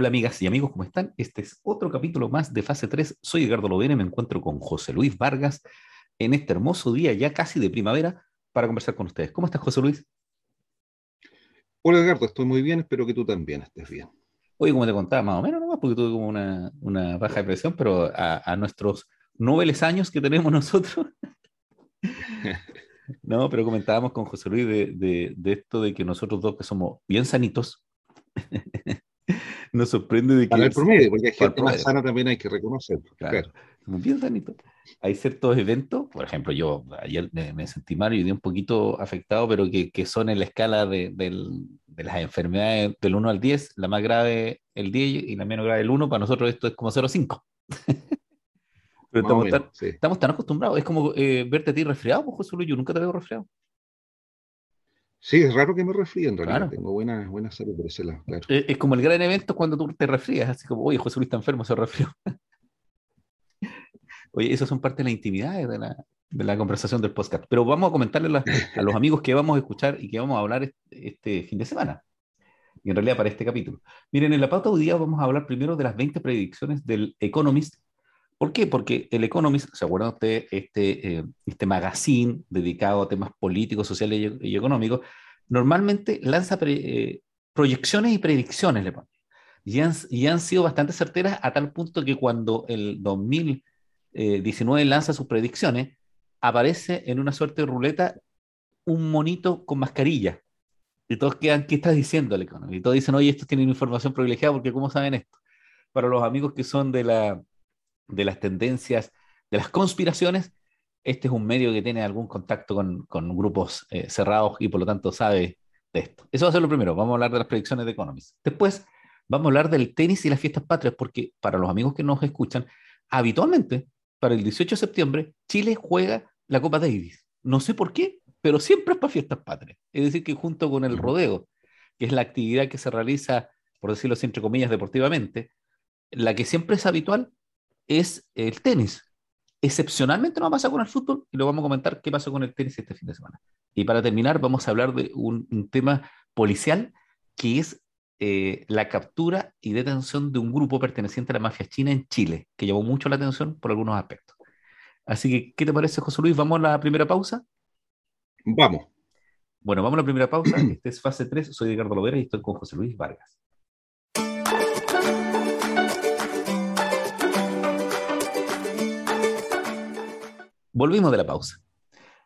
Hola amigas y amigos, ¿cómo están? Este es otro capítulo más de fase 3. Soy Edgardo Lovera y me encuentro con José Luis Vargas en este hermoso día ya casi de primavera para conversar con ustedes. ¿Cómo estás, José Luis? Hola Edgardo, estoy muy bien, espero que tú también estés bien. Oye, como te contaba, más o menos nomás, porque tuve como una, una baja de presión, pero a, nuestros noveles años que tenemos nosotros. no, pero comentábamos con José Luis de, de esto de que nosotros dos que somos bien sanitos, Nos sorprende de que. Para el promedio, porque hay gente más sana también hay que reconocer. Claro. Bien sanito. Hay ciertos eventos, por ejemplo, yo ayer me, sentí mal y di un poquito afectado, pero que, que son en la escala de, de, las enfermedades del 1 al 10, la más grave el 10 y la menos grave el 1, para nosotros esto es como 0,5. pero estamos, tan, estamos, tan, acostumbrados, es como eh, verte a ti resfriado, pues José Luis, yo nunca te veo resfriado. Sí, es raro que me resfríe, en realidad. Tengo buena, buena salud por ese lado, claro. Es, como el gran evento cuando tú te resfrías, así como, oye, José Luis está enfermo, se resfrió. oye, eso son parte de la intimidad de la, de la conversación del podcast. Pero vamos a comentarle a, los amigos que vamos a escuchar y que vamos a hablar este, fin de semana. Y en realidad para este capítulo. Miren, en la pauta de hoy día vamos a hablar primero de las 20 predicciones del Economist ¿Por qué? Porque el Economist, ¿se acuerdan ustedes? Este, eh, este magazine dedicado a temas políticos, sociales y, económicos, normalmente lanza eh, proyecciones y predicciones, le y han, y han, sido bastante certeras a tal punto que cuando el 2019 lanza sus predicciones, aparece en una suerte de ruleta un monito con mascarilla. Y todos quedan, ¿qué estás diciendo el Economist? Y todos dicen, oye, estos tienen información privilegiada porque ¿cómo saben esto? Para los amigos que son de la de las tendencias, de las conspiraciones, este es un medio que tiene algún contacto con, grupos eh, cerrados y por lo tanto sabe de esto. Eso va a ser lo primero. Vamos a hablar de las predicciones de Economist. Después vamos a hablar del tenis y las fiestas patrias, porque para los amigos que nos escuchan, habitualmente para el 18 de septiembre Chile juega la Copa Davis. No sé por qué, pero siempre es para fiestas patrias. Es decir, que junto con el rodeo, que es la actividad que se realiza, por decirlo así, entre comillas, deportivamente, la que siempre es habitual es el tenis. Excepcionalmente no pasa con el fútbol y lo vamos a comentar qué pasó con el tenis este fin de semana. Y para terminar, vamos a hablar de un, tema policial que es eh, la captura y detención de un grupo perteneciente a la mafia china en Chile, que llamó mucho la atención por algunos aspectos. Así que, ¿qué te parece, José Luis? ¿Vamos a la primera pausa? Vamos. Bueno, vamos a la primera pausa. Este es fase 3. Soy Ricardo Lovera y estoy con José Luis Vargas. Volvimos de la pausa.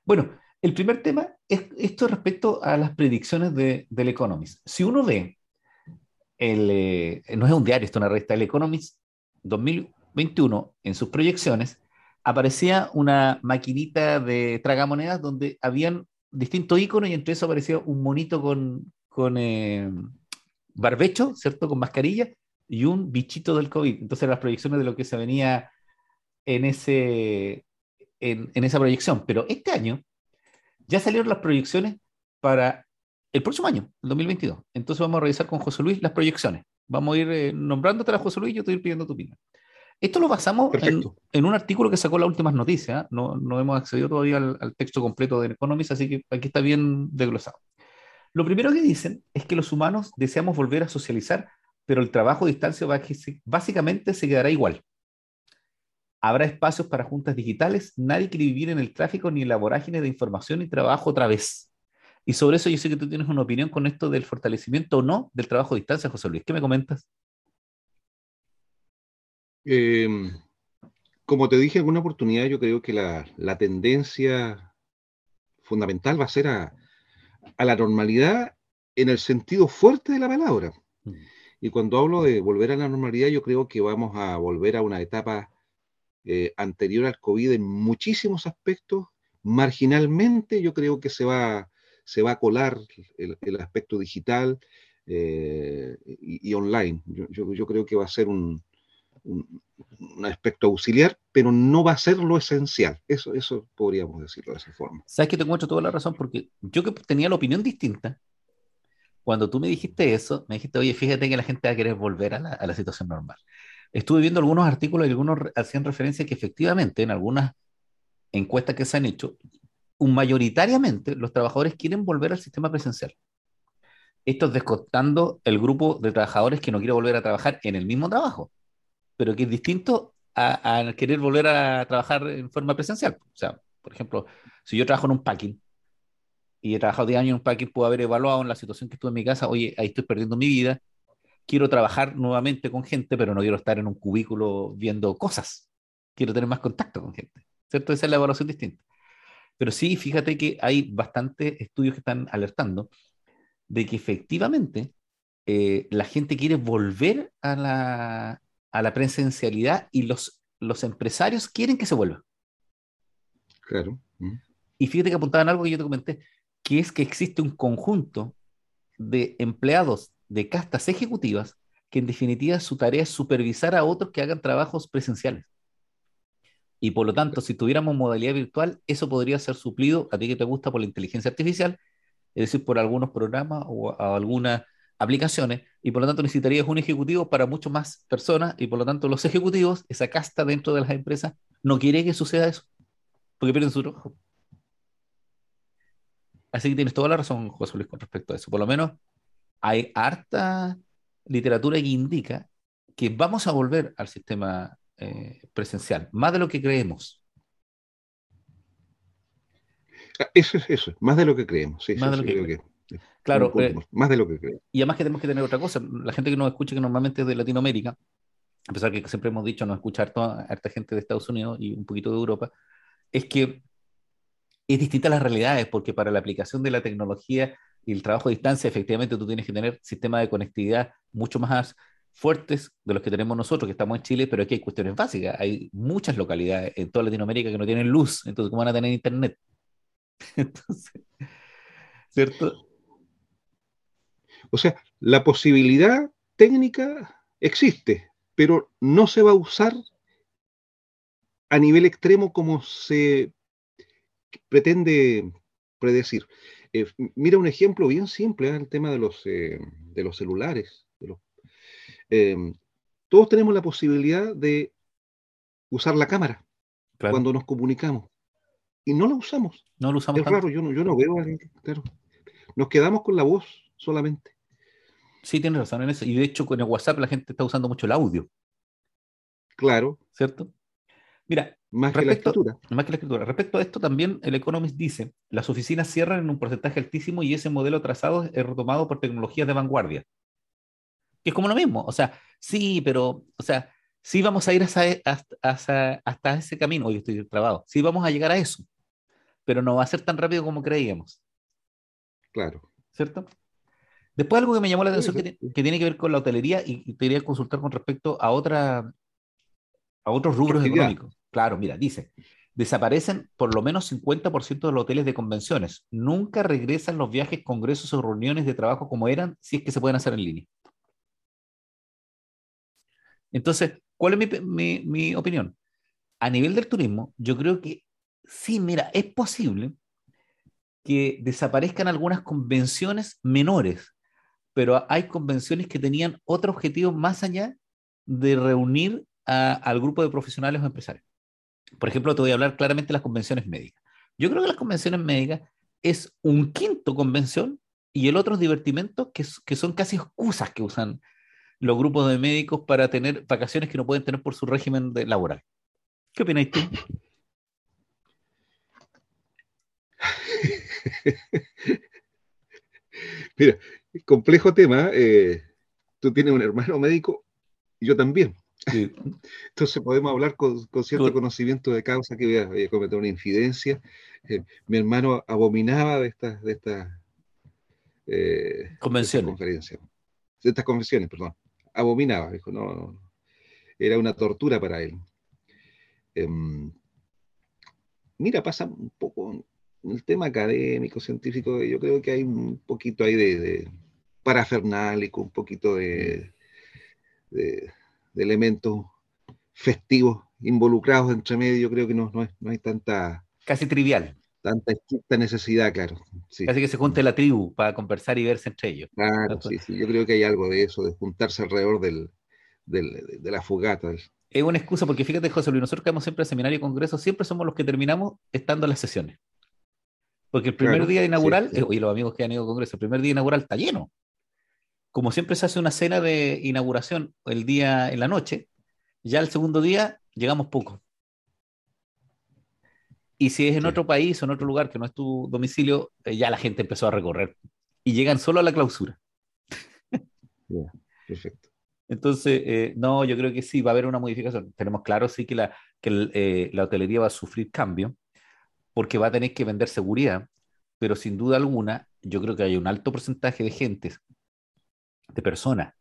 Bueno, el primer tema es esto respecto a las predicciones de, del Economist. Si uno ve, eh, no es un diario, esto es una revista, el Economist 2021, en sus proyecciones, aparecía una maquinita de tragamonedas donde habían distintos iconos y entre eso aparecía un monito con, con eh, barbecho, ¿cierto? Con mascarilla y un bichito del COVID. Entonces las proyecciones de lo que se venía en ese, en, esa proyección. Pero este año ya salieron las proyecciones para el próximo año, el 2022. Entonces vamos a revisar con José Luis las proyecciones. Vamos a ir eh, nombrándote a José Luis y yo te voy pidiendo tu opinión. Esto lo basamos en, un artículo que sacó las últimas noticias. ¿eh? No, no hemos accedido todavía al, texto completo de Economist, así que aquí está bien desglosado. Lo primero que dicen es que los humanos deseamos volver a socializar, pero el trabajo a distancia básicamente se quedará igual. Habrá espacios para juntas digitales. Nadie quiere vivir en el tráfico ni en la vorágine de información y trabajo otra vez. Y sobre eso yo sé que tú tienes una opinión con esto del fortalecimiento o no del trabajo a distancia, José Luis. ¿Qué me comentas? Em, como te dije en alguna oportunidad, yo creo que la, tendencia fundamental va a ser a, la normalidad en el sentido fuerte de la palabra. Mm. Y cuando hablo de volver a la normalidad, yo creo que vamos a volver a una etapa eh, anterior al COVID en muchísimos aspectos. Marginalmente yo creo que se va, se va a colar el, aspecto digital eh, y, online. Yo, creo que va a ser un, un, aspecto auxiliar, pero no va a ser lo esencial. Eso, eso podríamos decirlo de esa forma. Sabes que te encuentro toda la razón, porque yo que tenía la opinión distinta, cuando tú me dijiste eso, me dijiste, oye, fíjate que la gente va a querer volver a la, a la situación normal estuve viendo algunos artículos y algunos hacían referencia que efectivamente en algunas encuestas que se han hecho, mayoritariamente los trabajadores quieren volver al sistema presencial. Esto es descontando el grupo de trabajadores que no quiere volver a trabajar en el mismo trabajo, pero que es distinto a, querer volver a trabajar en forma presencial. O sea, por ejemplo, si yo trabajo en un packing y he trabajado 10 años en un packing, puedo haber evaluado en la situación que estuve en mi casa, oye, ahí estoy perdiendo mi vida, quiero trabajar nuevamente con gente, pero no quiero estar en un cubículo viendo cosas. Quiero tener más contacto con gente. ¿Cierto? Esa es la evaluación distinta. Pero sí, fíjate que hay bastantes estudios que están alertando de que efectivamente eh, la gente quiere volver a la, a la presencialidad y los, los empresarios quieren que se vuelva. Claro. Mm. Y fíjate que apuntaban algo que yo te comenté, que es que existe un conjunto de empleados de castas ejecutivas que en definitiva su tarea es supervisar a otros que hagan trabajos presenciales. Y por lo tanto, si tuviéramos modalidad virtual, eso podría ser suplido a ti que te gusta por la inteligencia artificial, es decir, por algunos programas o, algunas aplicaciones, y por lo tanto necesitarías un ejecutivo para muchas más personas, y por lo tanto los ejecutivos, esa casta dentro de las empresas, no quiere que suceda eso, porque pierden su trabajo. Así que tienes toda la razón, José Luis, con respecto a eso. Por lo menos hay harta literatura que indica que vamos a volver al sistema eh, presencial, más de lo que creemos. Ah, eso es eso, más de lo que creemos. Sí, más de lo que, creemos. Claro, eh, más de lo que creemos. Y además que tenemos que tener otra cosa. La gente que nos escucha, que normalmente es de Latinoamérica, a pesar que siempre hemos dicho no escuchar a harta gente de Estados Unidos y un poquito de Europa, es que es distinta a las realidades, porque para la aplicación de la tecnología y el trabajo a distancia, efectivamente tú tienes que tener sistemas de conectividad mucho más fuertes de los que tenemos nosotros, que estamos en Chile, pero aquí hay cuestiones básicas. Hay muchas localidades en toda Latinoamérica que no tienen luz, entonces, ¿cómo van a tener internet? ¿cierto? O sea, la posibilidad técnica existe, pero no se va a usar a nivel extremo como se pretende predecir. Eh, mira un ejemplo bien simple, ¿eh? el tema de los, eh, de los celulares. De los, Em, todos tenemos la posibilidad de usar la cámara cuando nos comunicamos y no la usamos. No lo usamos. Es raro, yo no, yo no veo a claro. Nos quedamos con la voz solamente. Sí, tienes razón en eso. Y de hecho, con el WhatsApp la gente está usando mucho el audio. Claro. ¿Cierto? Mira, más que la escritura. Más que la escritura. Respecto a esto, también el Economist dice: las oficinas cierran en un porcentaje altísimo y ese modelo trazado es retomado por tecnologías de vanguardia que es como lo mismo. O sea, sí, pero, o sea, sí vamos a ir hasta, hasta, ese camino. Hoy estoy trabado. Sí vamos a llegar a eso, pero no va a ser tan rápido como creíamos. Claro. ¿Cierto? Después algo que me llamó la atención que, tiene que ver con la hotelería y, te quería consultar con respecto a otra a otros rubros económicos. Claro, mira, dice, desaparecen por lo menos 50% de los hoteles de convenciones. Nunca regresan los viajes, congresos o reuniones de trabajo como eran si es que se pueden hacer en línea. Entonces, ¿cuál es mi, opinión? A nivel del turismo, yo creo que sí, mira, es posible que desaparezcan algunas convenciones menores, pero hay convenciones que tenían otro objetivo más allá de reunir al grupo de profesionales o empresarios. Por ejemplo, te voy a hablar claramente de las convenciones médicas. Yo creo que las convenciones médicas es un quinto convención y el otro es divertimento que, que son casi excusas que usan los grupos de médicos para tener vacaciones que no pueden tener por su régimen de laboral. ¿Qué opináis tú? Mira, complejo tema. Eh, tú tienes un hermano médico y yo también. Entonces podemos hablar con, cierto conocimiento de causa que voy a, cometer una infidencia. Eh, mi hermano abominaba de estas de estas eh, convenciones. conferencias, de estas convenciones, perdón abominaba, dijo, no, era una tortura para él. Em, mira, pasa un poco el tema académico, científico, yo creo que hay un poquito ahí de, parafernálico, un poquito de, de, elementos festivos involucrados entre medio, yo creo que no, no, hay tanta... Casi trivial tanta necesidad, claro. Sí. Casi que se junte la tribu para conversar y verse entre ellos. Claro, sí, sí. Yo creo que hay algo de eso, de juntarse alrededor del, de la fogata. Es una excusa porque fíjate, José Luis, nosotros que vamos siempre a seminario y congreso, siempre somos los que terminamos estando en las sesiones. Porque el primer día inaugural, eh, oye, los amigos que han ido al congreso, el primer día inaugural está lleno. Como siempre se hace una cena de inauguración el día en la noche, ya el segundo día llegamos poco. Y si es en otro país o en otro lugar que no es tu domicilio, eh, ya la gente empezó a recorrer y llegan solo a la clausura. perfecto. Entonces, eh, no, yo creo que sí, va a haber una modificación. Tenemos claro, sí, que la, que eh, la hotelería va a sufrir cambio porque va a tener que vender seguridad, pero sin duda alguna, yo creo que hay un alto porcentaje de gente, de personas,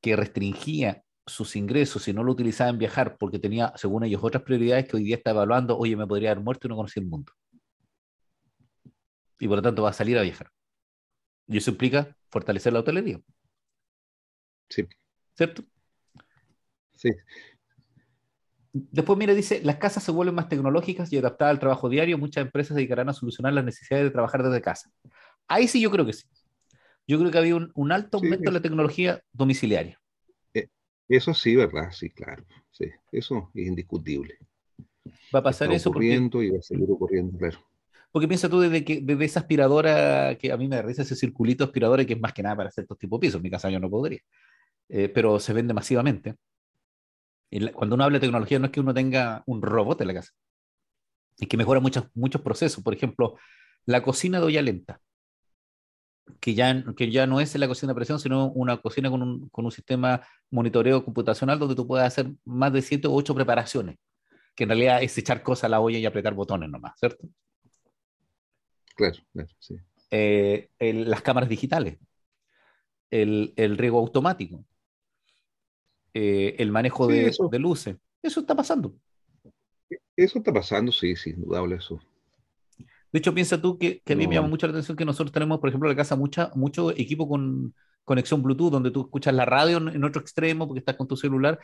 que restringía sus ingresos y no lo utilizaba en viajar porque tenía, según ellos, otras prioridades que hoy día está evaluando, oye, me podría haber muerto y no conocí el mundo. Y por lo tanto va a salir a viajar. Y eso implica fortalecer la hotelería. Sí. ¿Cierto? Sí. Después, mira, dice, las casas se vuelven más tecnológicas y adaptadas al trabajo diario. Muchas empresas se dedicarán a solucionar las necesidades de trabajar desde casa. Ahí sí yo creo que sí. Yo creo que había un, un alto aumento en la tecnología domiciliaria. Eh, eso sí, ¿verdad? Sí, claro. Sí, eso es indiscutible. Va a pasar eso ocurriendo y va a seguir ocurriendo, claro. Porque piensa tú desde, que, desde esa aspiradora, que a mí me risa ese circulito aspiradora que es más que nada para ciertos tipos de pisos. En mi casa yo no podría. Eh, pero se vende masivamente. Cuando uno habla de tecnología no es que uno tenga un robot en la casa. Es que mejora muchos, muchos procesos. Por ejemplo, la cocina de olla lenta que ya, que ya no es la cocina de presión, sino una cocina con un, con un sistema monitoreo computacional donde tú puedes hacer más de siete u ocho preparaciones, que en realidad es echar cosas a la olla y apretar botones nomás, ¿cierto? Claro, claro, sí. Eh, las cámaras digitales, el, el riego automático, eh, el manejo de, de, luces, eso está pasando. Eso está pasando, sí, sí, indudable eso. De hecho, piensa tú que, a mí me llama mucho la atención que nosotros tenemos, por ejemplo, en la casa mucha, mucho equipo con conexión Bluetooth, donde tú escuchas la radio en, otro extremo porque estás con tu celular.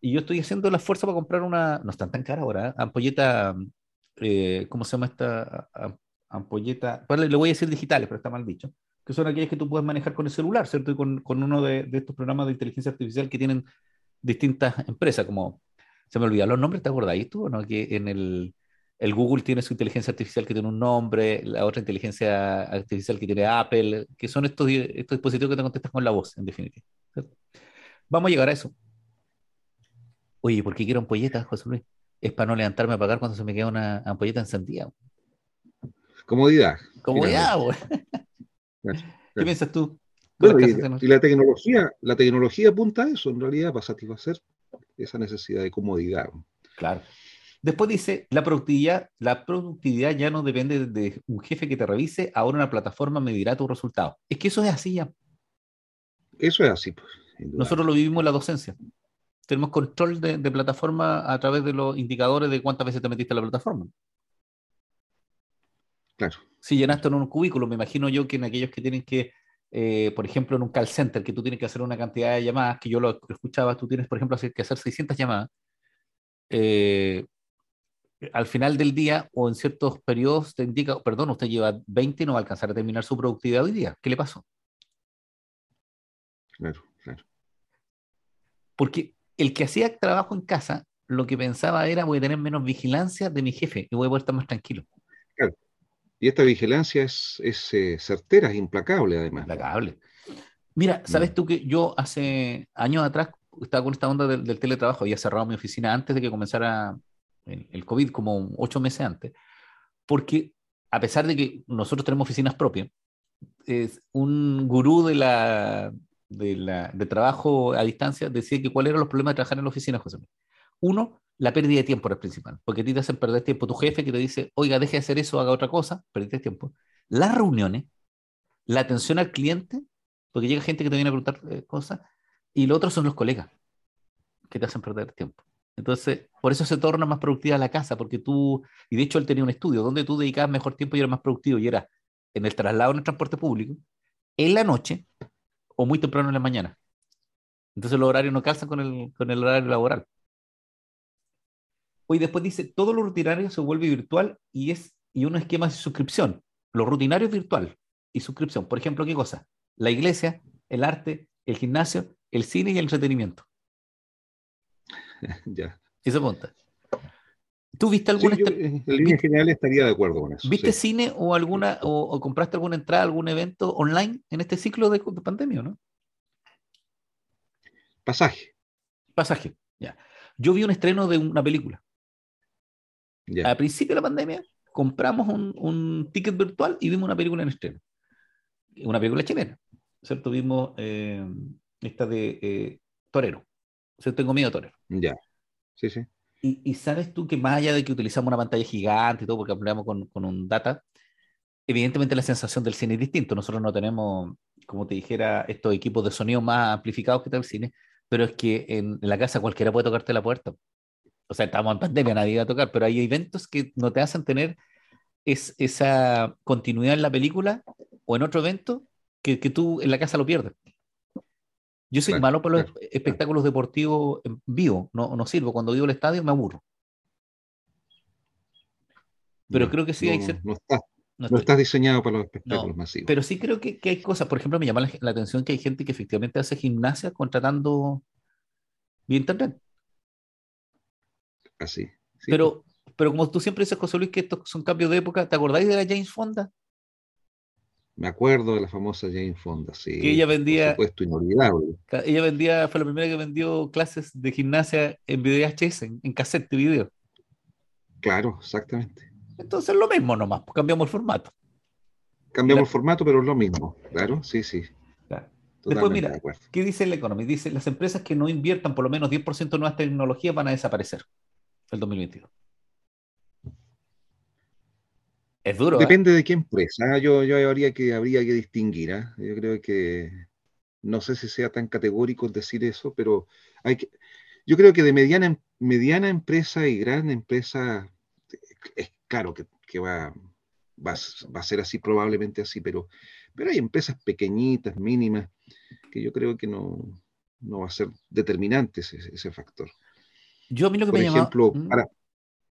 Y yo estoy haciendo la fuerza para comprar una, no están tan cara ahora, ¿eh? ampolleta, eh, ¿cómo se llama esta ampolleta? Pues le voy a decir digitales, pero está mal dicho. Que son aquellas que tú puedes manejar con el celular, ¿cierto? Y con, con uno de, de, estos programas de inteligencia artificial que tienen distintas empresas, como, se me olvidaron los nombres, ¿te acordáis tú? ¿no? Que en el, el Google tiene su inteligencia artificial que tiene un nombre, la otra inteligencia artificial que tiene Apple, que son estos, estos dispositivos que te contestan con la voz, en definitiva. Vamos a llegar a eso. Oye, ¿por qué quiero ampolletas, José Luis? Es para no levantarme a pagar cuando se me queda una ampolleta encendida. Comodidad. Comodidad, güey. ¿Qué piensas tú? y, y, la tecnología, la tecnología apunta a eso, en realidad, para satisfacer esa necesidad de comodidad. Claro. Después dice, la productividad, la productividad ya no depende de un jefe que te revise, ahora una plataforma medirá tus resultados. Es que eso es así ya. Eso es así. Pues, Nosotros lo vivimos en la docencia. Tenemos control de, plataforma a través de los indicadores de cuántas veces te metiste en la plataforma. Claro. Si llenaste en un cubículo, me imagino yo que en aquellos que tienen que, eh, por ejemplo, en un call center, que tú tienes que hacer una cantidad de llamadas, que yo lo escuchaba, tú tienes, por ejemplo, que hacer 600 llamadas. Eh, al final del día o en ciertos periodos te indica, perdón, usted lleva 20 y no va a alcanzar a terminar su productividad hoy día. ¿Qué le pasó? Claro, claro. Porque el que hacía trabajo en casa, lo que pensaba era voy a tener menos vigilancia de mi jefe y voy a poder estar más tranquilo. Claro. Y esta vigilancia es, es eh, certera, es implacable además. Implacable. Mira, ¿sabes mm. tú que yo hace años atrás estaba con esta onda del, del teletrabajo, había cerrado mi oficina antes de que comenzara el, COVID como ocho meses antes, porque a pesar de que nosotros tenemos oficinas propias, es un gurú de la, de, trabajo a distancia decía que cuáles eran los problemas de trabajar en la oficina, José. Uno, la pérdida de tiempo era el principal, porque a ti te hacen perder tiempo tu jefe que te dice, oiga, deje de hacer eso, haga otra cosa, perdiste tiempo. Las reuniones, la atención al cliente, porque llega gente que te viene a preguntar eh, cosas, y lo otro son los colegas, que te hacen perder tiempo. Entonces, por eso se torna más productiva la casa, porque tú, y de hecho él tenía un estudio donde tú dedicabas mejor tiempo y eras más productivo, y era en el traslado en el transporte público, en la noche o muy temprano en la mañana. Entonces los horarios no calzan con el, con el horario laboral. Hoy después dice, todo lo rutinario se vuelve virtual y es y un esquema de suscripción. Lo rutinario es virtual y suscripción. Por ejemplo, ¿qué cosa? La iglesia, el arte, el gimnasio, el cine y el entretenimiento. ya. Eso monta. ¿Tú viste alguna... en línea general estaría de acuerdo con eso. ¿Viste cine o alguna o, compraste alguna entrada, algún evento online en este ciclo de, pandemia, no? pasaje. Pasaje, ya. Yo vi un estreno de una película. Ya. Al principio de la pandemia, compramos un, un ticket virtual y vimos una película en estreno. Una película chilena. ¿Cierto? Vimos eh, esta de eh, Torero. ¿Cierto? Tengo miedo a Torero. Ya. Sí, sí. Y, y sabes tú que más allá de que utilizamos una pantalla gigante y todo, porque hablamos con, con un data, evidentemente la sensación del cine es distinto. Nosotros no tenemos, como te dijera, estos equipos de sonido más amplificados que está el cine, pero es que en, en la casa cualquiera puede tocarte la puerta. O sea, estamos en pandemia, nadie va a tocar, pero hay eventos que no te hacen tener es, esa continuidad en la película o en otro evento que, que tú en la casa lo pierdes. Yo soy Claro, malo para los claro, espectáculos deportivos en vivo, no, no sirvo. Cuando digo el estadio me aburro. Pero creo que sí no, hay no, estás, no diseñado para los espectáculos masivos. Pero sí creo que, que hay cosas, por ejemplo, me llama la, la atención que hay gente que efectivamente hace gimnasia contratando vía internet. Así. sí, Pero, pero como tú siempre dices, José Luis, que estos son cambios de época, ¿te acordáis de la James Fonda? Me acuerdo de la famosa Jane Fonda, sí. Que ella por vendía- supuesto, inolvidable. Ella vendía, fue la primera que vendió clases de gimnasia en VHS, en, en cassette de video. Claro, exactamente. Entonces lo mismo nomás, pues cambiamos el formato. Cambiamos La- el formato, pero es lo mismo. Claro, sí, sí. Claro. Después, mira, de. ¿qué dice el Economy? Dice, las empresas que no inviertan por lo menos 10% en nuevas tecnologías van a desaparecer el 2022. Es duro, ¿eh? Depende de qué empresa. Yo, yo habría que, habría que distinguir. ¿ah? Yo creo que no sé si sea tan categórico decir eso, pero hay que, yo creo que de mediana, em- mediana empresa y gran empresa, es claro que, que va, va, va a ser así, probablemente así, pero, pero hay empresas pequeñitas, mínimas, que yo creo que no, no va a ser determinante ese, ese factor. Yo a mí lo que Por me llama... ejemplo, ¿Mm? para,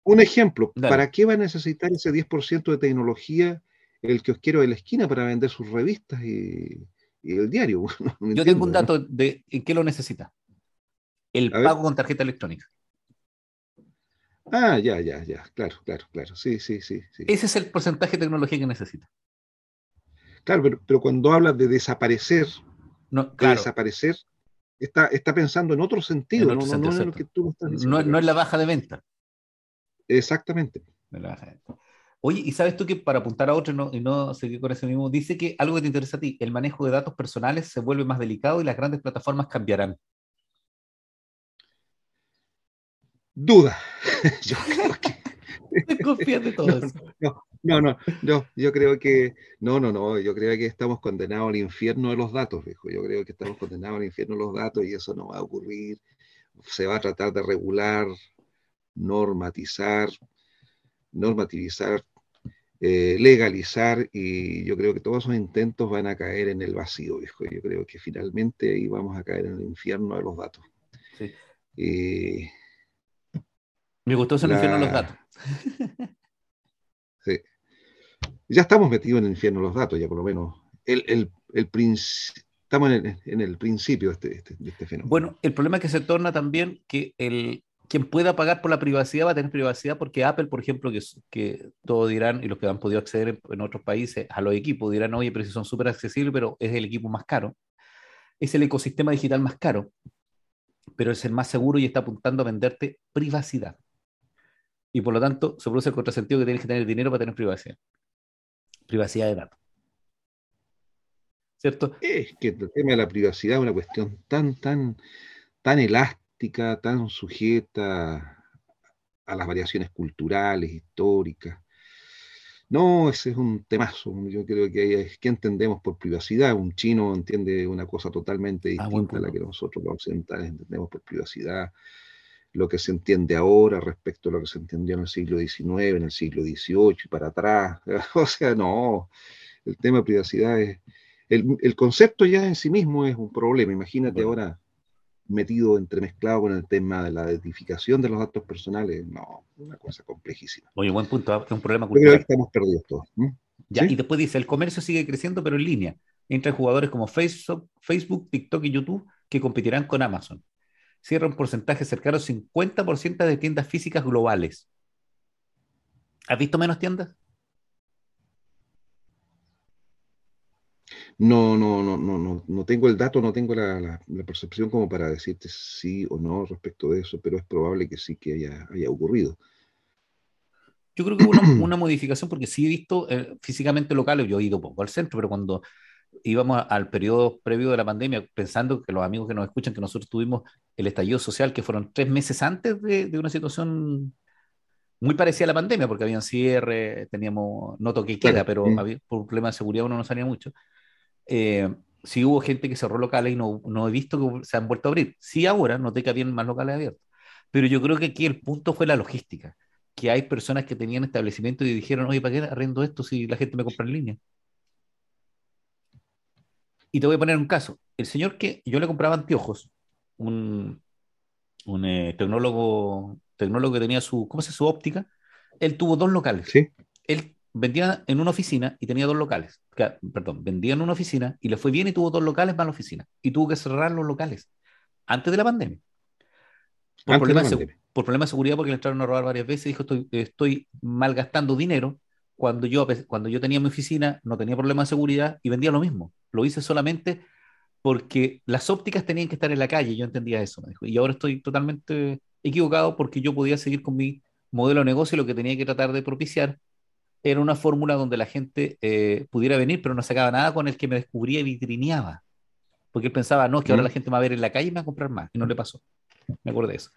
un ejemplo, Dale. ¿para qué va a necesitar ese 10% de tecnología el kiosquero de la esquina para vender sus revistas y, y el diario? No Yo entiendo, tengo un ¿no? dato de en qué lo necesita. El A ver. pago con tarjeta electrónica. Ah, ya, ya, ya, claro, claro, claro, sí, sí, sí, sí. Ese es el porcentaje de tecnología que necesita. Claro, pero, pero cuando hablas de desaparecer, No, de desaparecer, está, está pensando en otro sentido, En otro no, no, sentido, no en lo que tú estás diciendo. no es la baja de venta. Exactamente. Oye, ¿y sabes tú que para apuntar a otro y no, y no seguir con ese mismo, dice que algo que te interesa a ti, el manejo de datos personales se vuelve más delicado y las grandes plataformas cambiarán? Duda. Yo creo que Confías de todo No, eso. no, no, no, no, yo creo que, no, no, no, yo creo que estamos condenados al infierno de los datos, viejo. Yo creo que estamos condenados al infierno de los datos y eso no va a ocurrir. Se va a tratar de regular, normatizar, normativizar, eh, legalizar y yo creo que todos esos intentos van a caer en el vacío, viejo. Yo creo que finalmente ahí vamos a caer en el infierno de los datos. Sí. Y Me gustó ese La- infierno de los datos. Sí. Ya estamos metidos en el infierno de los datos, ya por lo menos. El, el, el princi- estamos en el, en el principio de este, este- de este fenómeno. Bueno, el problema es que se torna también que el, quien pueda pagar por la privacidad va a tener privacidad porque Apple, por ejemplo, que, todos dirán, y los que han podido acceder en, en otros países a los equipos dirán, oye, pero si son súper accesibles, pero es el equipo más caro. Es el ecosistema digital más caro, pero es el más seguro y está apuntando a venderte privacidad. Y por lo tanto, se produce el contrasentido que tienes que tener dinero para tener privacidad. Privacidad de datos. ¿Cierto? Es que el tema de la privacidad es una cuestión tan, tan, tan elástica, tan sujeta a las variaciones culturales, históricas. No, ese es un temazo. Yo creo que es que entendemos por privacidad. Un chino entiende una cosa totalmente Ah, distinta a la que nosotros los occidentales entendemos por privacidad. Lo que se entiende ahora respecto a lo que se entendió en el siglo XIX, en el siglo XVIII y para atrás. O sea, no, el tema de privacidad es, el, el concepto ya en sí mismo es un problema. Imagínate Bueno. ahora metido, entremezclado con el tema de la identificación de los datos personales. No, una cosa complejísima. Oye, buen punto, ¿ah? es un problema Yo creo que cultural. estamos perdidos todos. Ya, ¿Sí? y después dice, el comercio sigue creciendo, pero en línea. Entran jugadores como Facebook, Facebook, TikTok y YouTube que competirán con Amazon. Cierra un porcentaje cercano al 50% de tiendas físicas globales. ¿Has visto menos tiendas? No, no, no, no, no, tengo el dato, no tengo la, percepción como para decirte sí o no respecto de eso, pero es probable que sí que haya, haya ocurrido. Yo creo que hubo una, modificación porque sí he visto eh, físicamente locales, yo he ido poco al centro, pero cuando íbamos al periodo previo de la pandemia, pensando que los amigos que nos escuchan, que nosotros tuvimos el estallido social, que fueron tres meses antes de, de una situación muy parecida a la pandemia, porque habían cierre, teníamos, no toque queda, pero había, por problemas de seguridad uno no salía mucho. Eh, sí hubo gente que cerró locales y no, no, he visto que se han vuelto a abrir. Sí ahora, noté que habían más locales abiertos. Pero yo creo que aquí el punto fue la logística, que hay personas que tenían establecimientos y dijeron, oye, ¿para qué arrendo esto si la gente me compra en línea? Y te voy a poner un caso. El señor que yo le compraba anteojos, un, un eh, tecnólogo tecnólogo que tenía su, ¿cómo se Su óptica, él tuvo dos locales. Sí. Él vendía en una oficina y tenía dos locales. Perdón, vendía en una oficina y le fue bien y tuvo dos locales más la oficina. Y tuvo que cerrar los locales antes de la pandemia. Por, problemas, de, por problemas de seguridad, porque le entraron a robar varias veces. Dijo: Estoy, estoy malgastando dinero. Cuando yo, cuando yo tenía mi oficina, no tenía problemas de seguridad y vendía lo mismo. Lo hice solamente porque las ópticas tenían que estar en la calle. Yo entendía eso. Y ahora estoy totalmente equivocado porque yo podía seguir con mi modelo de negocio y lo que tenía que tratar de propiciar era una fórmula donde la gente eh, pudiera venir, pero no sacaba nada con el que me descubría y vitrineaba. Porque él pensaba, no, es que ahora la gente me va a ver en la calle y me va a comprar más. Y no le pasó. Me acuerdo de eso.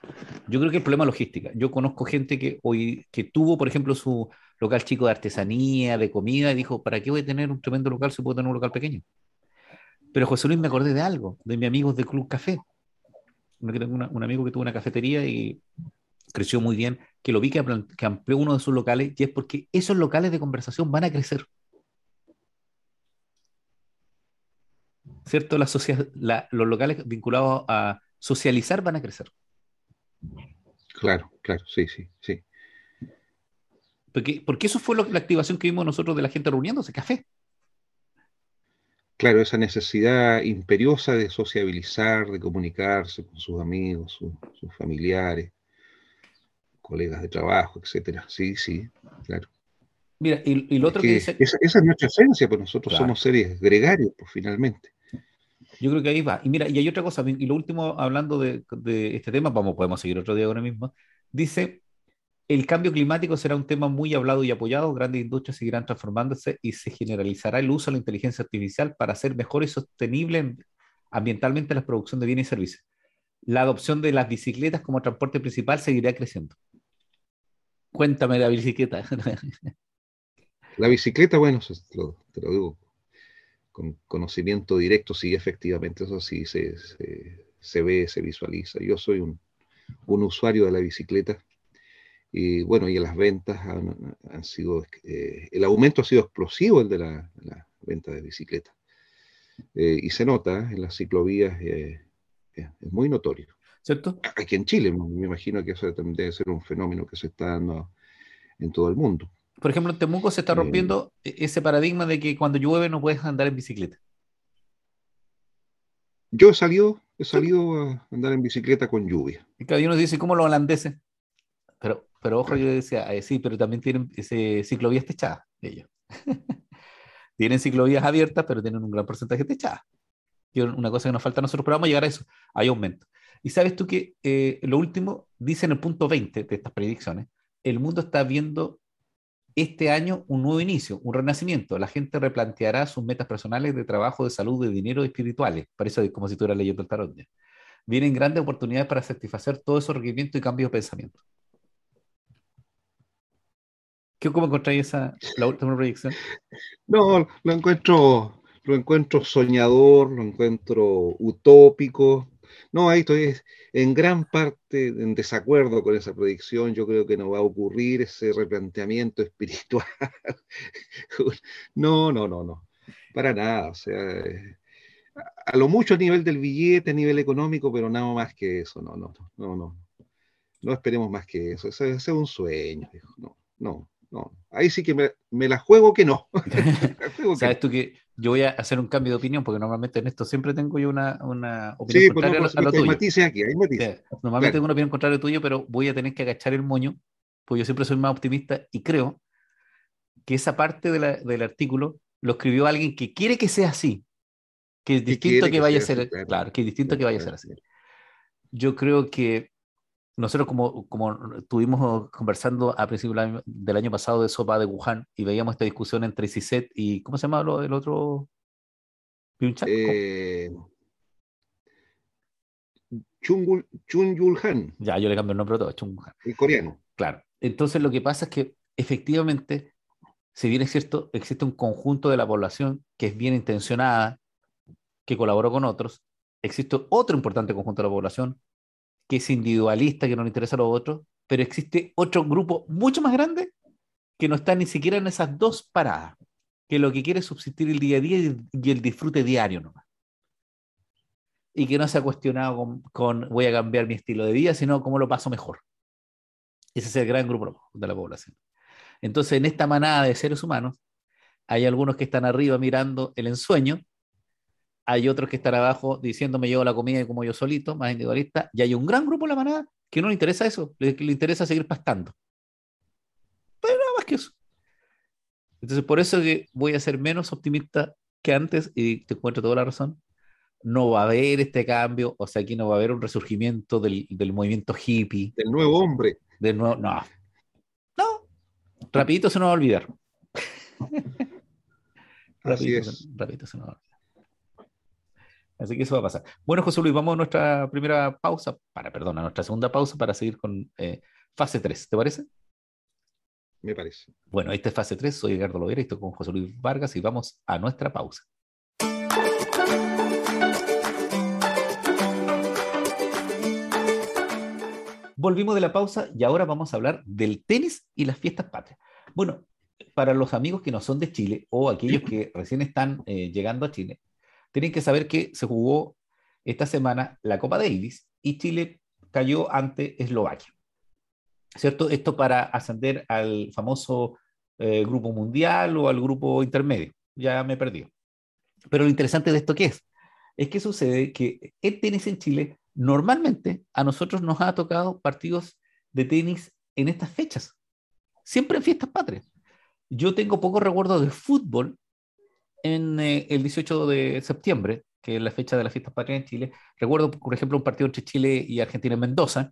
Yo creo que el problema es logística. Yo conozco gente que hoy que tuvo, por ejemplo, su local chico de artesanía, de comida, y dijo, ¿para qué voy a tener un tremendo local si puedo tener un local pequeño? Pero José Luis me acordé de algo, de mi amigo de Club Café un amigo que tuvo una cafetería y creció muy bien, que lo vi que, amplió uno de sus locales y es porque esos locales de conversación van a crecer. ¿Cierto? La, los locales vinculados a socializar van a crecer. Claro, claro, sí, sí, sí. Porque, porque eso fue la activación que vimos nosotros de la gente reuniéndose, café claro, esa necesidad imperiosa de sociabilizar, de comunicarse con sus amigos, sus familiares, colegas de trabajo, etcétera. Sí, sí, claro. Mira, y, lo otro que, dice... Esa, es nuestra esencia, pues nosotros somos seres gregarios, pues finalmente. Yo creo que ahí va. Y mira, y hay otra cosa, y lo último, hablando de, de este tema, vamos, podemos seguir otro día ahora mismo, dice el cambio climático será un tema muy hablado y apoyado. Grandes industrias seguirán transformándose y se generalizará el uso de la inteligencia artificial para hacer mejor y sostenible ambientalmente la producción de bienes y servicios. La adopción de las bicicletas como transporte principal seguirá creciendo. Cuéntame la bicicleta. La bicicleta, bueno, te lo digo con conocimiento directo, sí, efectivamente, eso sí se, ve, se visualiza. Yo soy un, un usuario de la bicicleta y bueno, y las ventas han, sido, eh, el aumento ha sido explosivo el de la, venta de bicicletas. Eh, y se nota en las ciclovías, eh, es muy notorio. ¿Cierto? Aquí en Chile, me imagino que eso debe ser un fenómeno que se está dando en todo el mundo. Por ejemplo, en Temuco se está rompiendo ese paradigma de que cuando llueve no puedes andar en bicicleta. Yo he salido, he salido a andar en bicicleta con lluvia. Y cada uno dice, ¿cómo los holandeses? Pero pero ojo, yo decía, sí, pero también tienen ese, ciclovías techadas, ellos. tienen ciclovías abiertas, pero tienen un gran porcentaje techadas. Y una cosa que nos falta a nosotros, pero vamos a llegar a eso, hay aumento. Y sabes tú que eh, lo último, dice en el punto 20 de estas predicciones, el mundo está viendo este año un nuevo inicio, un renacimiento. La gente replanteará sus metas personales de trabajo, de salud, de dinero y espirituales. Parece eso como si tú hubieras leyendo el tarot. Vienen grandes oportunidades para satisfacer todos esos requerimientos y cambios de pensamiento. ¿Cómo encontráis esa, última proyección? No, lo encuentro, lo encuentro soñador, lo encuentro utópico. No, ahí estoy en gran parte en desacuerdo con esa predicción. Yo creo que no va a ocurrir ese replanteamiento espiritual. no, no, no, no. Para nada. O sea, a lo mucho a nivel del billete, a nivel económico, pero nada más que eso. No, no, no, no. No esperemos más que eso. Ese, es un sueño. No, no. No, ahí sí que me, la juego que no. Sabes tú que yo voy a hacer un cambio de opinión porque normalmente en esto siempre tengo yo una, una opinión sí, pues contraria a, lo, tuyo. aquí, hay normalmente tengo una opinión contraria a tuyo, pero voy a tener que agachar el moño, porque yo siempre soy más optimista y creo que esa parte del artículo lo escribió alguien que quiere que sea así, Que es distinto que, vaya a ser, claro, que es distinto que vaya a ser así. Yo creo que nosotros como, como estuvimos conversando a principios del año, pasado de Sopa de Wuhan y veíamos esta discusión entre CISET y, ¿cómo se llama lo, el otro? Eh, Chungul, Han. Ya, yo le cambio el nombre a todo, Chungul Han. El coreano. Claro. Entonces lo que pasa es que efectivamente, si bien es cierto, existe un conjunto de la población que es bien intencionada, que colaboró con otros, existe otro importante conjunto de la población que es individualista, que no le interesa a los otros, pero existe otro grupo mucho más grande que no está ni siquiera en esas dos paradas, que lo que quiere es subsistir el día a día y el disfrute diario nomás. Y que no se ha cuestionado con, voy a cambiar mi estilo de vida, sino cómo lo paso mejor. Ese es el gran grupo de la población. Entonces, en esta manada de seres humanos, hay algunos que están arriba mirando el ensueño hay otros que están abajo diciéndome yo la comida y como yo solito, más individualista, y hay un gran grupo en la manada que no le interesa eso, le, le interesa seguir pastando. Pero nada más que eso. Entonces, por eso que voy a ser menos optimista que antes, y te encuentro toda la razón. No va a haber este cambio, o sea, aquí no va a haber un resurgimiento del, del movimiento hippie. Del nuevo hombre. Del nuevo, no. No. Rapidito se nos va a olvidar. rapidito, rapidito se nos va a olvidar. Así que eso va a pasar. Bueno, José Luis, vamos a nuestra primera pausa, para, perdón, a nuestra segunda pausa para seguir con eh, fase 3. ¿Te parece? Me parece. Bueno, esta es fase 3. Soy Edgardo Lovera y estoy con José Luis Vargas y vamos a nuestra pausa. Volvimos de la pausa y ahora vamos a hablar del tenis y las fiestas patrias. Bueno, para los amigos que no son de Chile o aquellos que recién están eh, llegando a Chile, tienen que saber que se jugó esta semana la Copa Davis y Chile cayó ante Eslovaquia. ¿Cierto? Esto para ascender al famoso eh, grupo mundial o al grupo intermedio. Ya me perdí. Pero lo interesante de esto qué es? Es que sucede que el tenis en Chile normalmente a nosotros nos ha tocado partidos de tenis en estas fechas. Siempre en fiestas patrias. Yo tengo poco recuerdo de fútbol en eh, el 18 de septiembre, que es la fecha de la fiesta patria en Chile. Recuerdo, por ejemplo, un partido entre Chile y Argentina en Mendoza,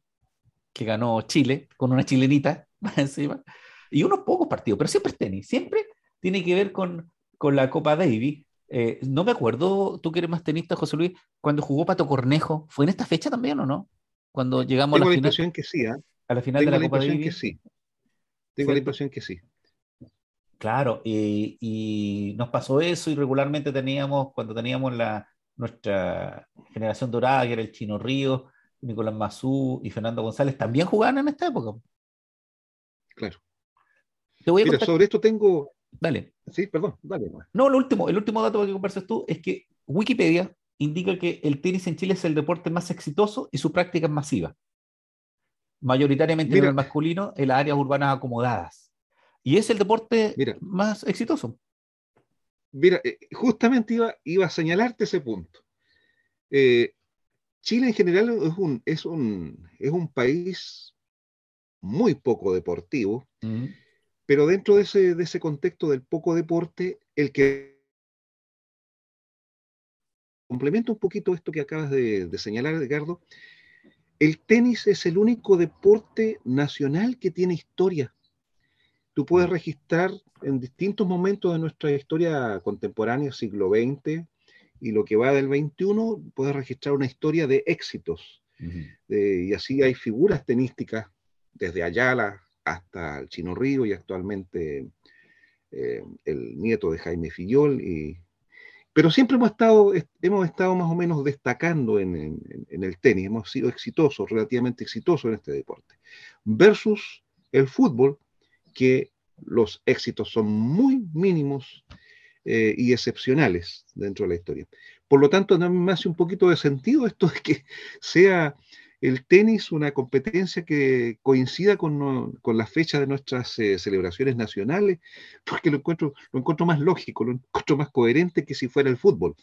que ganó Chile, con una chilenita encima, y unos pocos partidos, pero siempre es tenis, siempre tiene que ver con, con la Copa Davis. Eh, no me acuerdo, tú que eres más tenista, José Luis, cuando jugó Pato Cornejo, ¿fue en esta fecha también o no? Cuando llegamos a la, impresión que sí, ¿eh? a la final de la, Copa Davis. Que sí. Tengo la impresión que sí. Claro, y, nos pasó eso y regularmente teníamos, cuando teníamos la, nuestra generación dorada, que era el Chino Río, Nicolás Mazú y Fernando González, también jugaban en esta época. Claro. Mira, sobre esto tengo... Dale. Sí, perdón, dale. No, lo último, el último dato que conversas tú es que Wikipedia indica que el tenis en Chile es el deporte más exitoso y su práctica es masiva. Mayoritariamente en el masculino en las áreas urbanas acomodadas. Y es el deporte más exitoso. Mira, eh, justamente iba, iba a señalarte ese punto. Eh, Chile en general es un, es un, es un país muy poco deportivo, pero dentro de ese, de ese contexto del poco deporte, el que complementa un poquito esto que acabas de, de señalar, Edgardo, el tenis es el único deporte nacional que tiene historia tú puedes registrar en distintos momentos de nuestra historia contemporánea, siglo XX y lo que va del XXI, puedes registrar una historia de éxitos. y así hay figuras tenísticas, desde Ayala hasta el Chino Río y actualmente eh, el nieto de Jaime Fillol. Y, pero siempre hemos estado, hemos estado más o menos destacando en, en el tenis, hemos sido exitosos, relativamente exitosos en este deporte. Versus el fútbol, que los éxitos son muy mínimos eh, y excepcionales dentro de la historia. Por lo tanto, no me hace un poquito de sentido esto de que sea el tenis una competencia que coincida con, la fecha de nuestras eh, celebraciones nacionales, porque lo encuentro, lo encuentro más lógico, lo encuentro más coherente que si fuera el fútbol.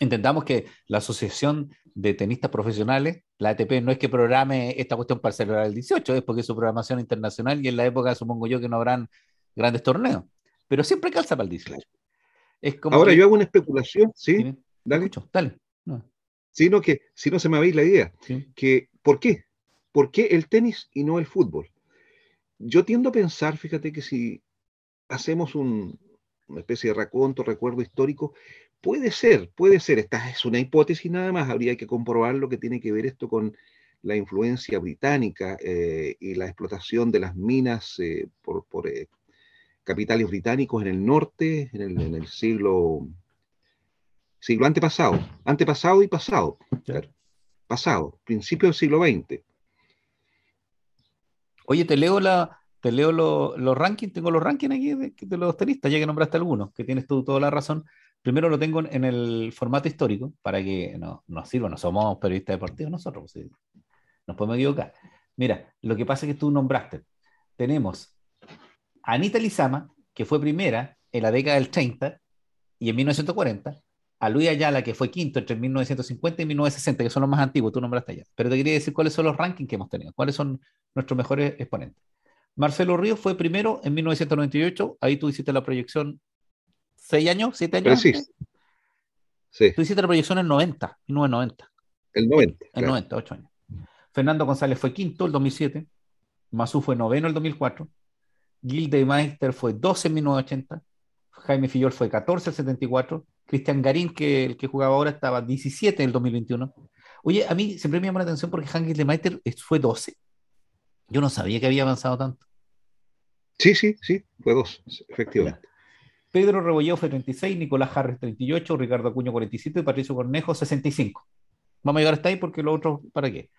Intentamos que la Asociación de Tenistas Profesionales, la ATP, no es que programe esta cuestión para celebrar el 18, es porque es su programación internacional y en la época supongo yo que no habrán grandes torneos, pero siempre calza para el 18. Ahora yo hago una especulación, ¿sí? Dale. dale. Sino que, si no se me veis la idea, que ¿por qué? ¿Por qué el tenis y no el fútbol? Yo tiendo a pensar, fíjate que si hacemos una especie de raconto, recuerdo histórico, puede ser, puede ser, esta es una hipótesis nada más, habría que comprobar lo que tiene que ver esto con la influencia británica eh, y la explotación de las minas eh, por, eh, capitales británicos en el norte, en el, siglo, siglo antepasado, antepasado y pasado, pasado, principio del siglo XX. Oye, te leo la, te leo los rankings, tengo los rankings aquí de, los tenistas, ya que nombraste algunos, que tienes tú toda la razón. Primero lo tengo en el formato histórico, para que no, nos sirva, no somos periodistas deportivos nosotros, pues, nos podemos equivocar. Mira, lo que pasa es que tú nombraste, tenemos a Anita Lizama, que fue primera en la década del 30 y en 1940, a Luis Ayala, que fue quinto entre 1950 y 1960, que son los más antiguos, tú nombraste allá. Pero te quería decir cuáles son los rankings que hemos tenido, cuáles son nuestros mejores exponentes. Marcelo Ríos fue primero en 1998, ahí tú hiciste la proyección, ¿seis años? ¿Siete años? Sí. sí. Tú hiciste la proyección en 90, 1990. El 90. El 90, ocho años. Fernando González fue quinto el 2007, Mazú fue noveno el 2004, Gilde Meister fue 12 en 1980, Jaime Fillol fue 14 en 74, Cristian Garín, que el que jugaba ahora, estaba 17 en el 2021. Oye, a mí siempre me llama la atención porque Hans Meister fue 12. Yo no sabía que había avanzado tanto. Sí, sí, sí, fue 2, efectivamente. Pedro Rebolledo fue 36, Nicolás Harris 38, Ricardo Acuño 47 y Patricio Cornejo 65. Vamos a llegar hasta ahí porque lo otro, ¿para qué?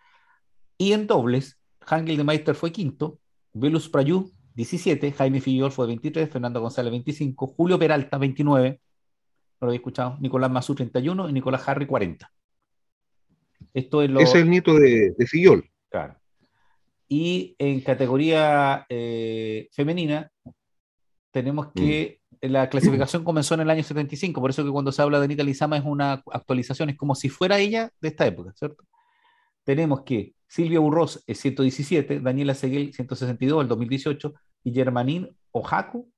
Y en dobles, Hangel de Meister fue quinto, Velus Prayú 17, Jaime Fillol fue 23, Fernando González 25, Julio Peralta 29, no lo había escuchado, Nicolás Mazú 31 y Nicolás Harry 40. Esto es lo... Es el nieto de, de Fillol. Claro. Y en categoría eh, femenina, tenemos que mm. La clasificación comenzó en el año 75, por eso que cuando se habla de Anita Lizama es una actualización, es como si fuera ella de esta época, ¿cierto? Tenemos que Silvia Burros es 117, Daniela Seguel 162 el 2018 y Germanín Ojaku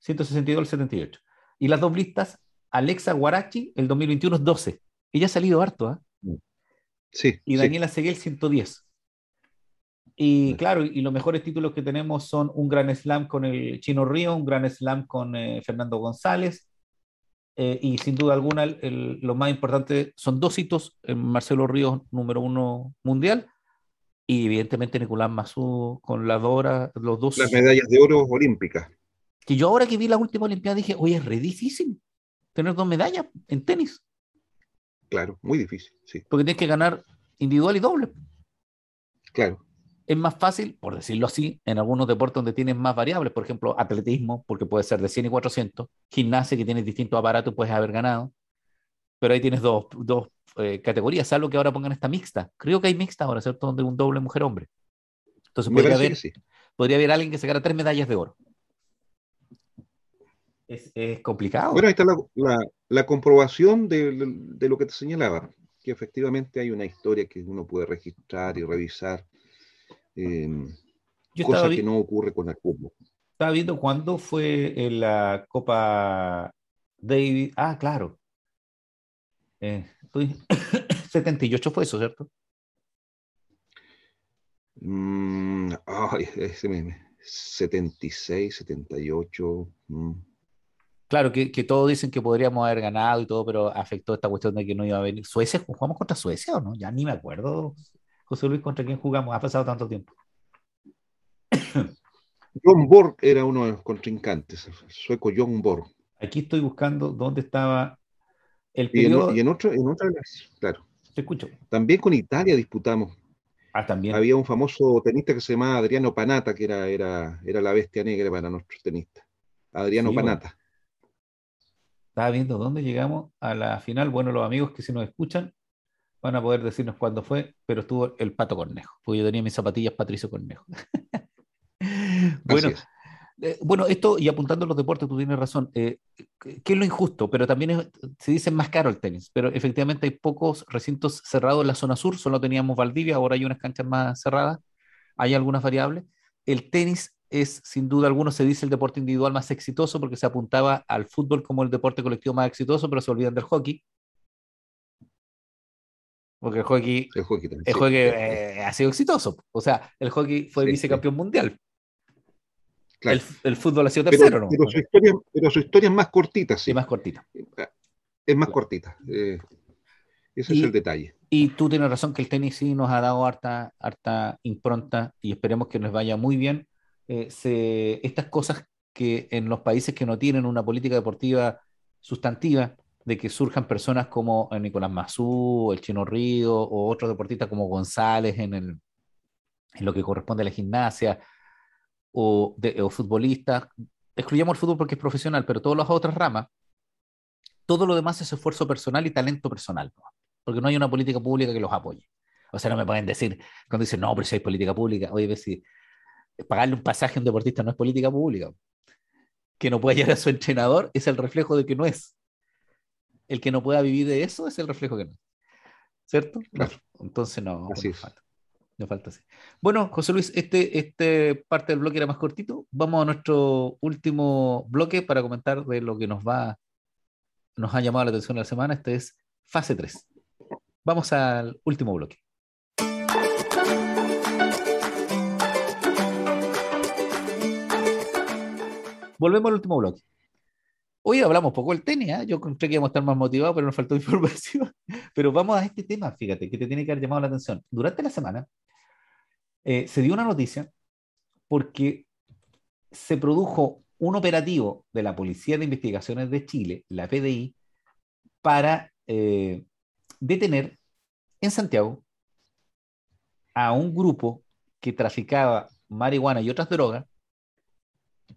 162 el 78. Y las dos listas, Alexa Guarachi el 2021 es 12. Ella ha salido harto, ¿ah? Sí. Y Daniela Seguel 110. Y claro, y los mejores títulos que tenemos son un gran slam con el Chino Río, un gran slam con eh, Fernando González, eh, y sin duda alguna lo más importante son dos hitos, Marcelo Ríos número uno mundial y evidentemente Nicolás Mazú con la Dora, los dos. Las medallas de oro olímpicas. Que yo ahora que vi la última Olimpiada dije, oye, es re difícil tener dos medallas en tenis. Claro, muy difícil, sí. Porque tienes que ganar individual y doble. Claro. Es más fácil, por decirlo así, en algunos deportes donde tienes más variables, por ejemplo, atletismo, porque puede ser de 100 y 400, gimnasia, que tienes distintos aparatos, puedes haber ganado, pero ahí tienes dos, dos eh, categorías, salvo que ahora pongan esta mixta. Creo que hay mixta ahora, ¿cierto? Donde un doble mujer-hombre. Entonces podría haber, podría haber alguien que sacara tres medallas de oro. Es, complicado. Bueno, ahí está la, comprobación de, lo que te señalaba, que efectivamente hay una historia que uno puede registrar y revisar, em, cosa que no ocurre con el fútbol. Estaba viendo cuándo fue en la Copa David. Ah, claro. Eh, 78 fue eso, ¿cierto? Mm, ay, ese meme. 76, 78. Mm. Claro, que, que, todos dicen que podríamos haber ganado y todo, pero afectó esta cuestión de que no iba a venir. ¿Suecia? ¿Jugamos contra Suecia o no? Ya ni me acuerdo, José Luis, contra quién jugamos. Ha pasado tanto tiempo. John Borg era uno de los contrincantes, el sueco John Borg. Aquí estoy buscando dónde estaba y, en, otra, en otra de las, claro. Te escucho. También con Italia disputamos. Ah, también. Había un famoso tenista que se llamaba Adriano Panata, que era, era, era la bestia negra para nuestros tenistas. Adriano Panata. Estaba viendo dónde llegamos a la final. Bueno, los amigos que si nos escuchan van a poder decirnos cuándo fue, pero estuvo el Pato Cornejo, porque yo tenía mis zapatillas Patricio Cornejo. bueno, eh, bueno, esto, y apuntando a los deportes, tú tienes razón, eh, ¿qué es lo injusto? Pero también se dice más caro el tenis, pero efectivamente hay pocos recintos cerrados en la zona sur, solo teníamos Valdivia, ahora hay unas canchas más cerradas, hay algunas variables. El tenis es, sin duda alguna, se dice el deporte individual más exitoso porque se apuntaba al fútbol como el deporte colectivo más exitoso, pero se olvidan del hockey. Porque el hockey, El hockey también. el sí. hockey eh, ha sido exitoso. O sea, el hockey fue Sí, vicecampeón mundial. Claro. El, el fútbol ha sido Pero, tercero, ¿no? pero su historia, pero su historia es más cortita, sí. Sí, más cortito. Es más cortita. eh, ese Y- es el detalle. Y tú tienes razón que el tenis sí nos ha dado harta, harta impronta y esperemos que nos vaya muy bien. Eh, se- estas cosas que en los países que no tienen una política deportiva sustantiva, de que surjan personas como eh, Nicolás Mazú, el Chino Río o otros deportistas como González en, lo que corresponde a la gimnasia o, futbolistas. Excluyamos el fútbol porque es profesional, pero todas las otras ramas, todo lo demás es esfuerzo personal y talento personal. ¿no? porque no hay una política pública que los apoye. O sea, no me pueden decir, cuando dicen, no, pero si hay política pública, oye, si pagarle un pasaje a un deportista no es política pública. Que no pueda llegar a su entrenador es el reflejo de que no es. El que no pueda vivir de eso es el reflejo que no. ¿Cierto? Claro. Entonces no, Así es. falta. Nos falta así. Bueno, José Luis, este, este parte del bloque era más cortito. Vamos a nuestro último bloque para comentar de lo que nos va, nos ha llamado la atención la semana. Este es fase 3. Vamos al último bloque. Volvemos al último bloque. Hoy hablamos poco del tenis, ¿eh? yo encontré que íbamos a estar más motivados, pero nos faltó información. Pero vamos a este tema, fíjate, que te tiene que haber llamado la atención. Durante la semana eh, se dio una noticia porque se produjo un operativo de la Policía de Investigaciones de Chile, la PDI, para eh, detener en Santiago a un grupo que traficaba marihuana y otras drogas,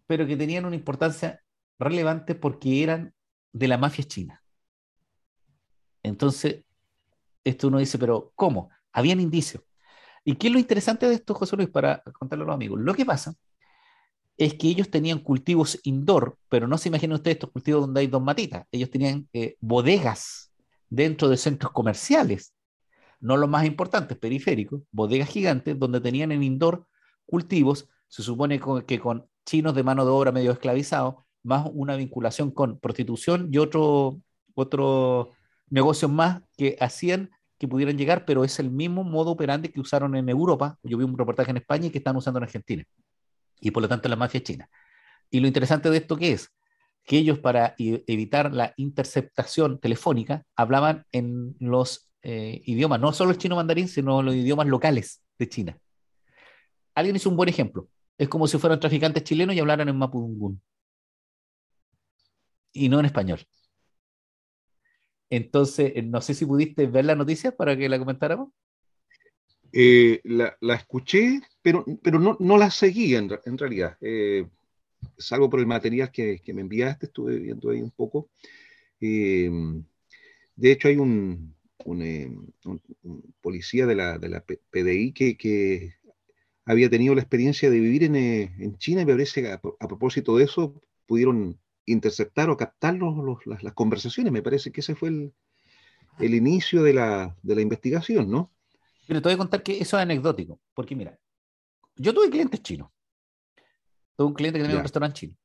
pero que tenían una importancia relevante porque eran de la mafia china. Entonces, esto uno dice, pero ¿cómo? Habían indicios. ¿Y qué es lo interesante de esto, José Luis, para contarlo a los amigos? Lo que pasa es que ellos tenían cultivos indoor, pero no se imaginen ustedes estos cultivos donde hay dos matitas. Ellos tenían eh, bodegas dentro de centros comerciales, no los más importantes, periféricos, bodegas gigantes, donde tenían en indoor cultivos, se supone que con chinos de mano de obra medio esclavizados, más una vinculación con prostitución y otro, otro negocios más que hacían que pudieran llegar, pero es el mismo modo operandi que usaron en Europa. Yo vi un reportaje en España y que están usando en Argentina. Y por lo tanto la mafia china. Y lo interesante de esto que es que ellos para evitar la interceptación telefónica hablaban en los eh, idiomas, no solo el chino mandarín, sino los idiomas locales de China. Alguien hizo un buen ejemplo. Es como si fueran traficantes chilenos y hablaran en mapudungún. Y no en español. Entonces, no sé si pudiste ver la noticia para que la comentáramos. Eh, la, escuché, pero, pero no, no la seguí en, realidad. Eh, salvo por el material que, que, me enviaste, estuve viendo ahí un poco. Eh, de hecho, hay un, un policía de la, de la, PDI que, que, había tenido la experiencia de vivir en, en China y me parece que a, a, propósito de eso pudieron interceptar o captar los, los, las, las, conversaciones. Me parece que ese fue el, el inicio de la, de la investigación, ¿no? Pero te voy a contar que eso es anecdótico, porque mira, yo tuve clientes chinos. Tuve un cliente que tenía un restaurante chino.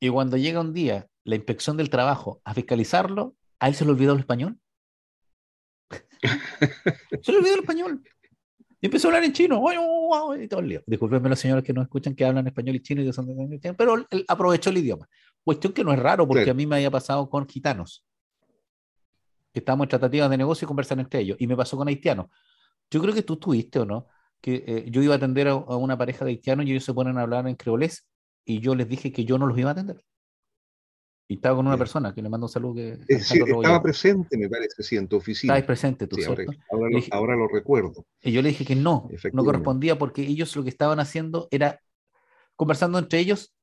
Y cuando llega un día la inspección del trabajo a fiscalizarlo, a él se le olvidó el español. se le olvidó el español. Y empezó a hablar en chino. Y todo el lío. Disculpenme los señores que no escuchan que hablan español y chino, y que son de... pero él aprovechó el idioma. Cuestión que no es raro, porque sí. a mí me había pasado con gitanos que estábamos en tratativas de negocio y conversan entre ellos. Y me pasó con haitianos. Yo creo que tú tuviste o no, que eh, yo iba a atender a, a, una pareja de haitianos y ellos se ponen a hablar en creolés y yo les dije que yo no los iba a atender. Y estaba con una persona que le mando un saludo. Que, eh, sí, estaba presente, me parece, sí, en tu oficina. Estabas presente tú, sí. Ahora, ahora, lo, ahora, lo, recuerdo. Y yo le dije que no, no correspondía porque ellos lo que estaban haciendo era conversando entre ellos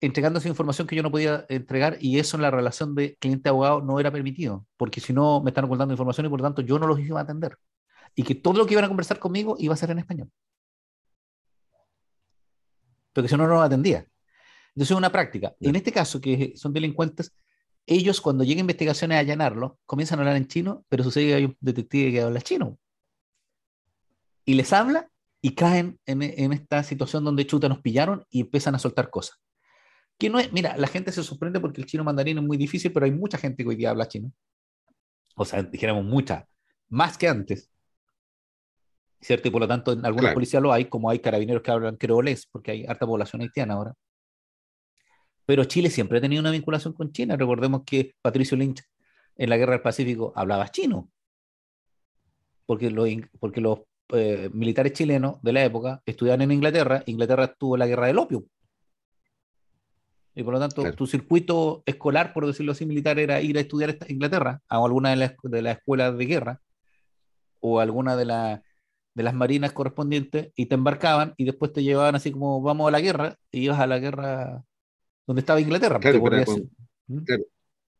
entregándose información que yo no podía entregar y eso en la relación de cliente-abogado no era permitido, porque si no me están ocultando información y por lo tanto yo no los iba a atender. Y que todo lo que iban a conversar conmigo iba a ser en español. Porque si no, no lo atendía. Entonces es una práctica. En este caso, que son delincuentes, ellos cuando llegan investigaciones a allanarlo, comienzan a hablar en chino, pero sucede que hay un detective que habla chino. Y les habla y caen en, en, esta situación donde chuta nos pillaron y empiezan a soltar cosas. Que no es, mira, la gente se sorprende porque el chino mandarín es muy difícil, pero hay mucha gente que hoy día habla chino. O sea, dijéramos mucha, más que antes. ¿Cierto? Y por lo tanto, en algunas policías lo hay, como hay carabineros que hablan creolés, porque hay harta población haitiana ahora. Pero Chile siempre ha tenido una vinculación con China. Recordemos que Patricio Lynch en la Guerra del Pacífico hablaba chino. Porque, porque los eh, militares chilenos de la época estudiaban en Inglaterra. Inglaterra tuvo la guerra del opio. Y por lo tanto, tu circuito escolar, por decirlo así, militar, era ir a estudiar a Inglaterra, a alguna de las, de las escuelas de guerra, o alguna de, de las marinas correspondientes, y te embarcaban y después te llevaban así como vamos a la guerra, y ibas a la guerra donde estaba Inglaterra. Claro, ¿Mm?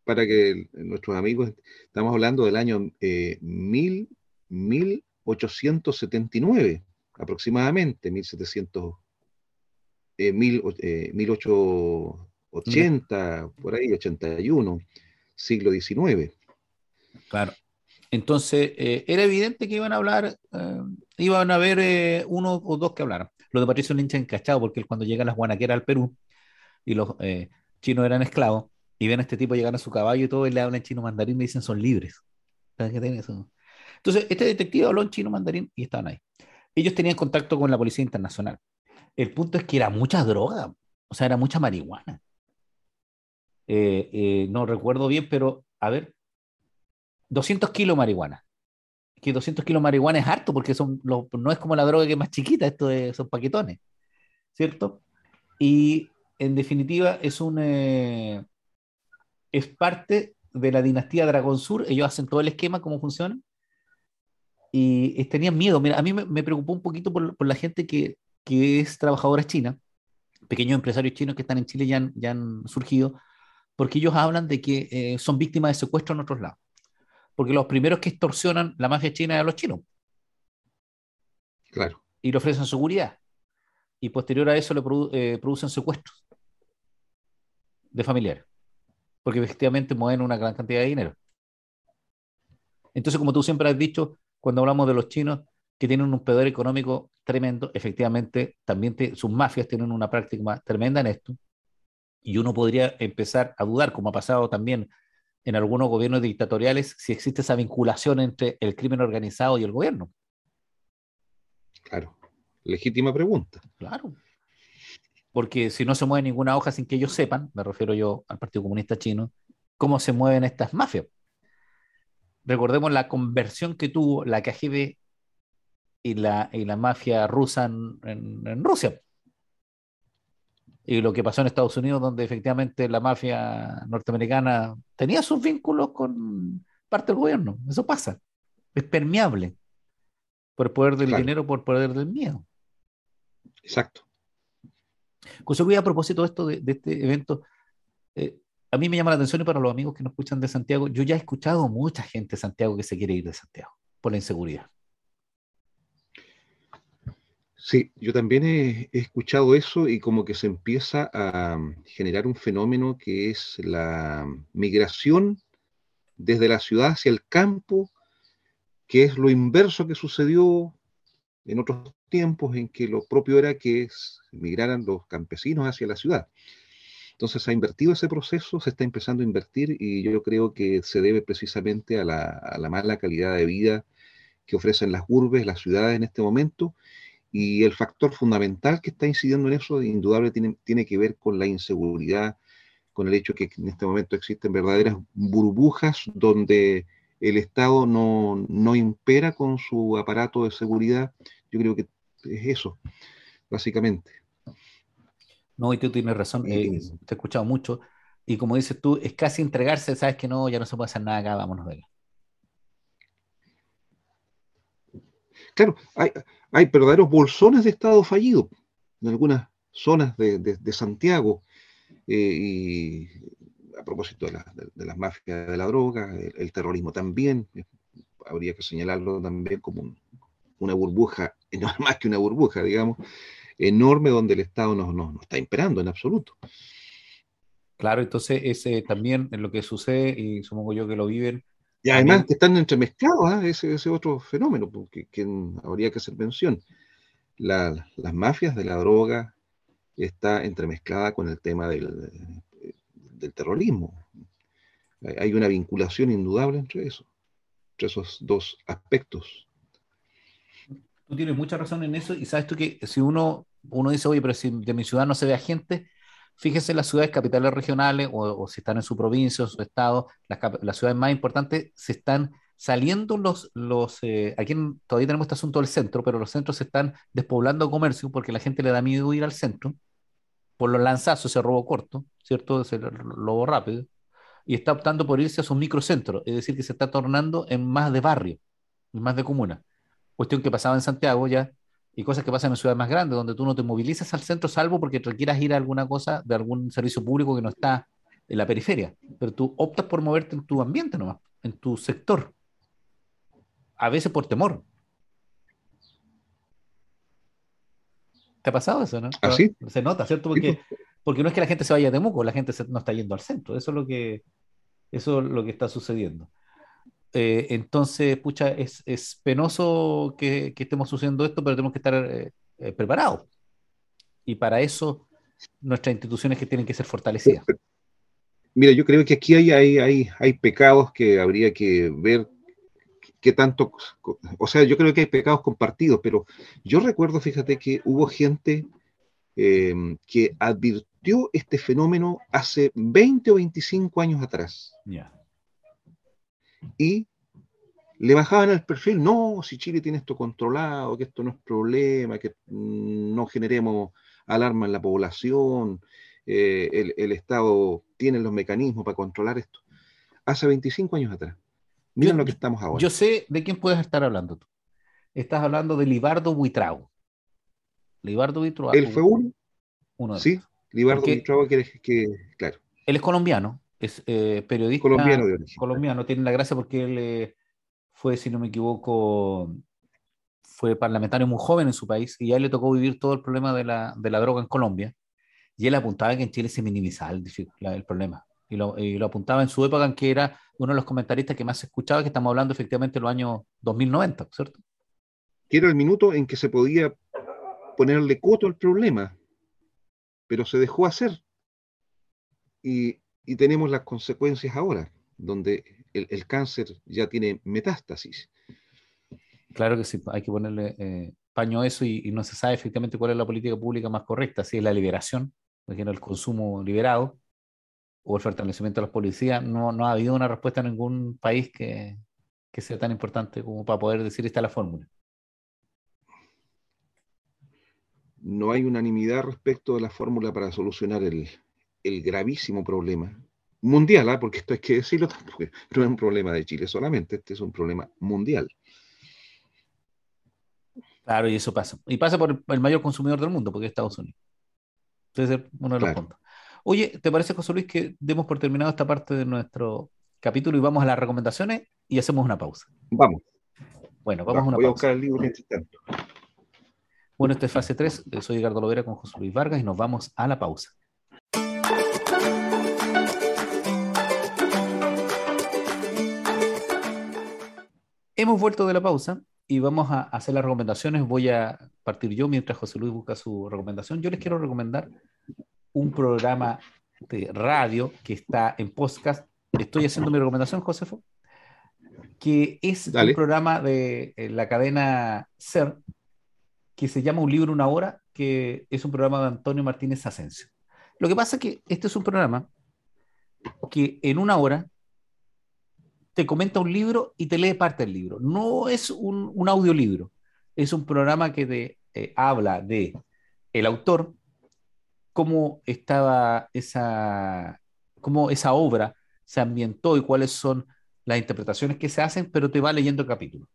para, que nuestros amigos, estamos hablando del año eh, mil, 1879, aproximadamente, 1700 eh, mil, eh, 1880, por ahí, 81, siglo XIX. Claro. Entonces, eh, era evidente que iban a hablar, eh, iban a haber uno o dos que hablaran. Lo de Patricio Lynch encachado, porque él cuando llega a las guanaqueras al Perú y los chinos eran esclavos, y ven a este tipo llegar a su caballo y todo, y le hablan chino mandarín y dicen son libres. Entonces, este detective habló en chino mandarín y estaban ahí. Ellos tenían contacto con la Policía Internacional. El punto es que era mucha droga, o sea, era mucha marihuana. Eh, eh, no recuerdo bien, pero a ver, 200 kilos de marihuana. Que 200 kilos de marihuana es harto porque son no es como la droga que es más chiquita, esto son paquetones, ¿cierto? Y en definitiva es un eh, es parte de la dinastía Dragón Sur. Ellos hacen todo el esquema, cómo funciona. Y tenían miedo. Mira, a mí me, preocupó un poquito por, por la gente que, que es trabajadora china, pequeños empresarios chinos que están en Chile ya han, ya han surgido, porque ellos hablan de que eh, son víctimas de secuestro en otros lados. Porque los primeros que extorsionan la mafia china es a los chinos. Claro. Y le ofrecen seguridad. Y posterior a eso le eh, producen secuestros de familiares. Porque efectivamente mueven una gran cantidad de dinero. Entonces, como tú siempre has dicho, cuando hablamos de los chinos, que tienen un poder económico tremendo, efectivamente, también sus mafias tienen una práctica tremenda en esto, y uno podría empezar a dudar, como ha pasado también en algunos gobiernos dictatoriales, si existe esa vinculación entre el crimen organizado y el gobierno. Claro, legítima pregunta. Claro. Porque si no se mueve ninguna hoja sin que ellos sepan, me refiero yo al Partido Comunista Chino, cómo se mueven estas mafias. Recordemos la conversión que tuvo la KGB y la, y la mafia rusa en, en, Rusia. Y lo que pasó en Estados Unidos, donde efectivamente la mafia norteamericana tenía sus vínculos con parte del gobierno. Eso pasa. Es permeable. Por el poder del dinero, por el poder del miedo. Exacto. José Luis, a propósito de esto, de, este evento, eh, a mí me llama la atención y para los amigos que nos escuchan de Santiago, yo ya he escuchado mucha gente de Santiago que se quiere ir de Santiago por la inseguridad. Sí, yo también he, escuchado eso y como que se empieza a generar un fenómeno que es la migración desde la ciudad hacia el campo, que es lo inverso que sucedió en otros tiempos en que lo propio era que migraran los campesinos hacia la ciudad. Entonces se ha invertido ese proceso, se está empezando a invertir y yo creo que se debe precisamente a la, mala calidad de vida que ofrecen las urbes, las ciudades en este momento y el factor fundamental que está incidiendo en eso, indudable, tiene que ver con la inseguridad, con el hecho que en este momento existen verdaderas burbujas donde el Estado no, no impera con su aparato de seguridad. Yo creo que es eso, básicamente. No, y tú tienes razón, eh, te he escuchado mucho, y como dices tú, es casi entregarse, sabes que no, ya no se puede hacer nada acá, vámonos de él. Claro, hay, hay verdaderos bolsones de Estado fallido en algunas zonas de, Santiago. Eh, y a propósito de, las mafias de la droga, el, terrorismo también, eh, habría que señalarlo también como una burbuja, no más que una burbuja, digamos, enorme donde el Estado no, no, está imperando en absoluto. Claro, entonces ese también es lo que sucede, y supongo yo que lo viven y además que están entremezclados, ¿ah? ese, ese otro fenómeno porque, que habría que hacer mención. las mafias de la droga está entremezclada con el tema del, del terrorismo. Hay una vinculación indudable entre eso, entre esos dos aspectos. Tú tienes mucha razón en eso y sabes tú que si uno, uno dice, oye, pero si de mi ciudad no se ve a gente, fíjese en las ciudades capitales regionales o, si están en su provincia o su estado, las, las ciudades más importantes se están saliendo los, los eh, aquí todavía tenemos este asunto del centro, pero los centros se están despoblando comercio porque la gente le da miedo ir al centro por los lanzazos, ese robo corto, ¿cierto? Ese robo rápido, y está optando por irse a sus microcentros, es decir, que se está tornando en más de barrio, en más de comuna. Cuestión que pasaba en Santiago ya, y cosas que pasan en ciudades más grandes, donde tú no te movilizas al centro salvo porque te quieras ir a alguna cosa de algún servicio público que no está en la periferia, pero tú optas por moverte en tu ambiente nomás, en tu sector, a veces por temor. ¿Te ha pasado eso, no? ¿Ah, se nota, ¿cierto? Porque, pues. porque no es que la gente se vaya de Temuco, la gente no está yendo al centro. Eso es lo que, eso es lo que está sucediendo. Eh, entonces, pucha, es, es penoso que, que, estemos sucediendo esto, pero tenemos que estar eh, eh, preparados. Y para eso, nuestras instituciones que tienen que ser fortalecidas. Mira, yo creo que aquí hay, hay, hay, hay pecados que habría que ver qué tanto, o sea, yo creo que hay pecados compartidos, pero yo recuerdo, fíjate, que hubo gente em, que advirtió este fenómeno hace 20 o 25 años atrás. Y le bajaban el perfil, no, si Chile tiene esto controlado, que esto no es problema, que no generemos alarma en la población, eh, el, el Estado tiene los mecanismos para controlar esto. Hace 25 años atrás. Miren lo que estamos ahora. Yo sé de quién puedes estar hablando tú. Estás hablando de Libardo Buitrago. Libardo Buitrago. Él fue uno. Uno sí, Libardo Buitrago, que, que, claro. Él es colombiano, es eh, periodista. Colombiano de origen. Colombiano, tiene la gracia porque él eh, fue, si no me equivoco, fue parlamentario muy joven en su país y a él le tocó vivir todo el problema de la, de la droga en Colombia. Y él apuntaba que en Chile se minimizaba el, el problema y lo, apuntaba en su época en que era uno de los comentaristas que más escuchaba, que estamos hablando efectivamente de los años 2090, ¿cierto? Que era el minuto en que se podía ponerle coto al problema, pero se dejó hacer. Y, tenemos las consecuencias ahora, donde el, cáncer ya tiene metástasis. Claro que sí, hay que ponerle eh, paño a eso y, no se sabe efectivamente cuál es la política pública más correcta, si es la liberación, por ejemplo, el consumo liberado, o el fortalecimiento de los policías, no, no ha habido una respuesta en ningún país que, que sea tan importante como para poder decir esta es la fórmula. No hay unanimidad respecto de la fórmula para solucionar el, el gravísimo problema mundial, ¿ah? porque esto hay que decirlo no es un problema de Chile solamente, este es un problema mundial. Claro, y eso pasa. Y pasa por el mayor consumidor del mundo, porque es Estados Unidos. Ese es uno de los puntos. Oye, ¿te parece, José Luis, que demos por terminado esta parte de nuestro capítulo y vamos a las recomendaciones y hacemos una pausa? Vamos. Bueno, vamos a una voy a buscar el libro que tanto. Bueno, esta es fase 3. Soy Edgardo Lovera con José Luis Vargas y nos vamos a la pausa. Hemos vuelto de la pausa y vamos a hacer las recomendaciones. Voy a partir yo mientras José Luis busca su recomendación. Yo les quiero recomendar un programa de radio que está en podcast. Estoy haciendo mi recomendación, Josefo, que es un programa de eh, la cadena SER que se llama Un libro, una hora, que es un programa de Antonio Martínez Asensio. Lo que pasa es que este es un programa que en una hora te comenta un libro y te lee parte del libro. No es un, audiolibro, es un programa que te eh, habla de el autor, cómo estaba esa, cómo esa obra se ambientó y cuáles son las interpretaciones que se hacen, pero te va leyendo el capítulo.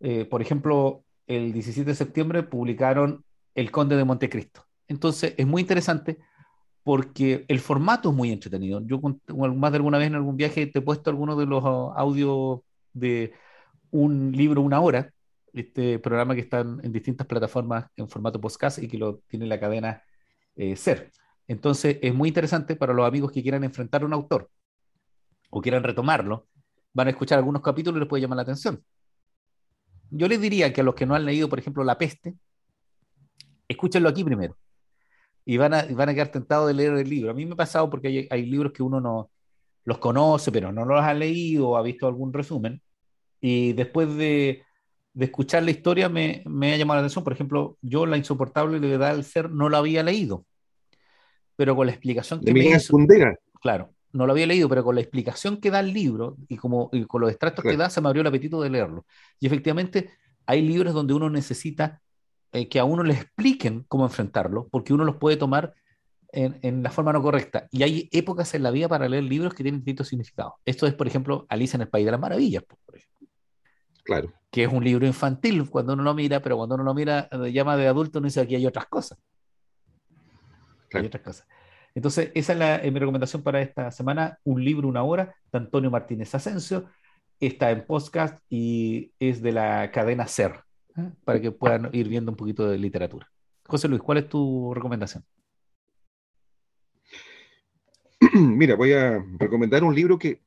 Eh, por ejemplo, el 17 de septiembre publicaron El Conde de Montecristo. Entonces, es muy interesante porque el formato es muy entretenido. Yo más de alguna vez en algún viaje te he puesto algunos de los audios de un libro, una hora, este programa que está en distintas plataformas en formato podcast y que lo tiene la cadena eh, ser. Entonces, es muy interesante para los amigos que quieran enfrentar a un autor o quieran retomarlo, van a escuchar algunos capítulos y les puede llamar la atención. Yo les diría que a los que no han leído, por ejemplo, La Peste, escúchenlo aquí primero. Y van a, van a quedar tentados de leer el libro. A mí me ha pasado porque hay, hay libros que uno no los conoce, pero no los ha leído o ha visto algún resumen. Y después de, de escuchar la historia me, me, ha llamado la atención. Por ejemplo, yo La insoportable levedad del ser no la había leído, pero con la explicación que me hizo, Claro, no lo había leído, pero con la explicación que da el libro y, como, y con los extractos claro. que da, se me abrió el apetito de leerlo. Y efectivamente, hay libros donde uno necesita eh, que a uno le expliquen cómo enfrentarlo, porque uno los puede tomar en, en, la forma no correcta. Y hay épocas en la vida para leer libros que tienen distintos significados. Esto es, por ejemplo, Alicia en el País de las Maravillas, por ejemplo. Claro. Que es un libro infantil cuando uno lo mira, pero cuando uno lo mira, eh, llama de adulto, uno dice aquí hay otras cosas. Claro. Hay otras cosas. Entonces, esa es, la, es, mi recomendación para esta semana, un libro, una hora, de Antonio Martínez Asensio. Está en podcast y es de la cadena SER, ¿eh? para que puedan ir viendo un poquito de literatura. José Luis, ¿cuál es tu recomendación? Mira, voy a recomendar un libro que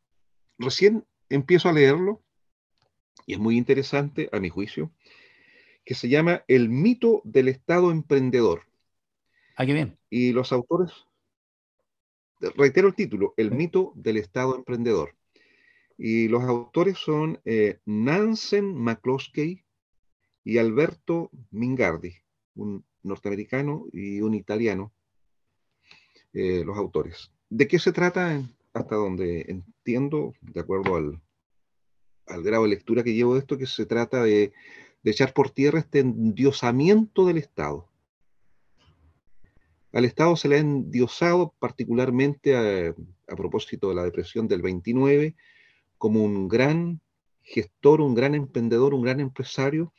recién empiezo a leerlo y es muy interesante, a mi juicio, que se llama El mito del Estado emprendedor. Ah, qué bien. Y los autores, reitero el título, El mito del Estado emprendedor. Y los autores son eh, Nansen McCloskey y Alberto Mingardi, un norteamericano y un italiano, eh, los autores. ¿De qué se trata? Hasta donde entiendo, de acuerdo al, al grado de lectura que llevo de esto, que se trata de, de echar por tierra este endiosamiento del Estado. Al Estado se le ha endiosado particularmente a, propósito de la depresión del 29 como un gran gestor, un gran emprendedor, un gran empresario,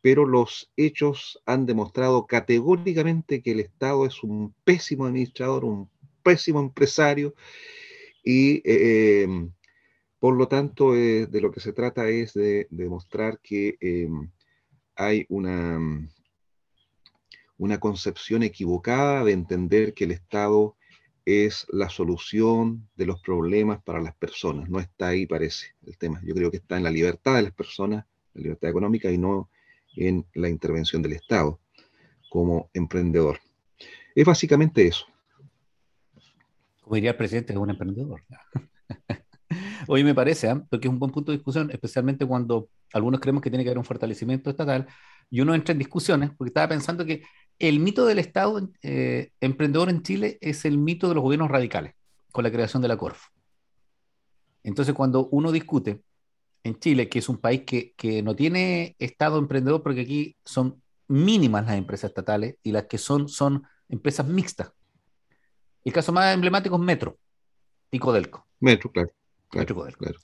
pero los hechos han demostrado categóricamente que el Estado es un pésimo administrador, un pésimo empresario y eh, por lo tanto, eh, de lo que se trata es de, demostrar que eh, hay una, una concepción equivocada de entender que el Estado es la solución de los problemas para las personas. No está ahí, parece, el tema. Yo creo que está en la libertad de las personas, la libertad económica, y no en la intervención del Estado como emprendedor. Es básicamente eso. Como diría el presidente, es un emprendedor. Hoy me parece, ¿eh? porque es un buen punto de discusión, especialmente cuando algunos creemos que tiene que haber un fortalecimiento estatal y uno entra en discusiones, porque estaba pensando que el mito del Estado eh, emprendedor en Chile es el mito de los gobiernos radicales, con la creación de la CORF. Entonces, cuando uno discute en Chile, que es un país que, que no tiene Estado emprendedor, porque aquí son mínimas las empresas estatales y las que son son empresas mixtas. El caso más emblemático es Metro y Codelco. Metro, claro. Claro, poder. Claro.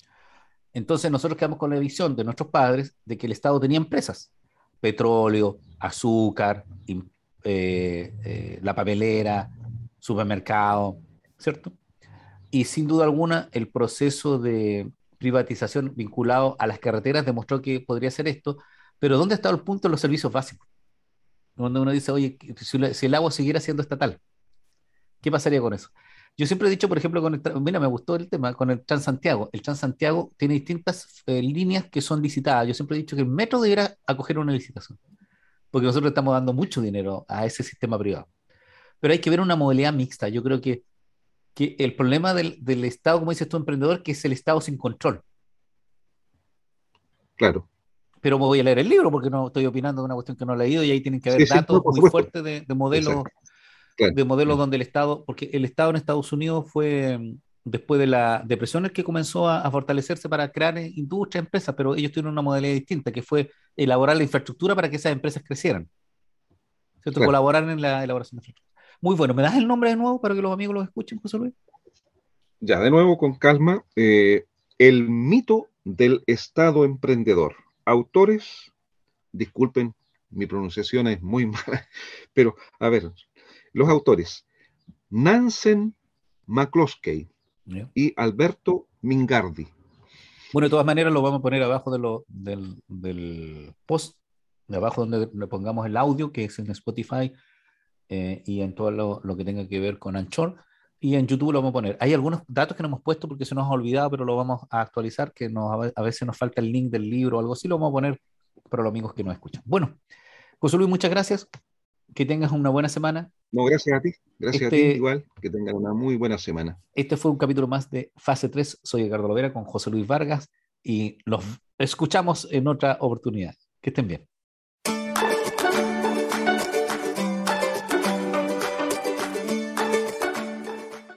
Entonces nosotros quedamos con la visión de nuestros padres de que el Estado tenía empresas, petróleo, azúcar, eh, eh, la papelera, supermercado, ¿cierto? Y sin duda alguna el proceso de privatización vinculado a las carreteras demostró que podría ser esto, pero ¿dónde está el punto de los servicios básicos? Donde uno dice, oye, si el agua siguiera siendo estatal, ¿qué pasaría con eso? Yo siempre he dicho, por ejemplo, con el, mira, me gustó el tema, con el Transantiago. El Transantiago tiene distintas eh, líneas que son licitadas. Yo siempre he dicho que el metro debería acoger una licitación, porque nosotros estamos dando mucho dinero a ese sistema privado. Pero hay que ver una modalidad mixta. Yo creo que, que el problema del, del Estado, como dices tú, emprendedor, que es el Estado sin control. Claro pero me voy a leer el libro porque no estoy opinando de una cuestión que no he leído y ahí tienen que haber sí, datos sí, muy fuertes de, de modelos Exacto claro. de modelos donde el Estado, porque el Estado en Estados Unidos fue mm, después de la depresión el que comenzó a, a fortalecerse para crear industria, empresas, pero ellos tuvieron una modalidad distinta, que fue elaborar la infraestructura para que esas empresas crecieran. ¿Cierto? Claro. Colaborar en la elaboración de infraestructura. Muy bueno. ¿Me das el nombre de nuevo para que los amigos lo escuchen, José Luis? Ya, de nuevo, con calma. Eh, el mito del Estado emprendedor. Autores, disculpen, mi pronunciación es muy mala, pero a ver, los autores, Nansen McCloskey yeah. y Alberto Mingardi. Bueno, de todas maneras lo vamos a poner abajo de lo, del, del, post, de abajo donde le pongamos el audio, que es en Spotify eh, y en todo lo, lo, que tenga que ver con Anchor. Y en YouTube lo vamos a poner. Hay algunos datos que no hemos puesto porque se nos ha olvidado, pero lo vamos a actualizar, que nos, a veces nos falta el link del libro o algo así, lo vamos a poner para los amigos que nos escuchan. Bueno, José Luis, muchas gracias. Que tengas una buena semana. No, gracias a ti. Gracias a ti este igual. Que tengan una muy buena semana. Este fue un capítulo más de Fase 3. Soy Edgardo Lovera con José Luis Vargas y los escuchamos en otra oportunidad. Que estén bien.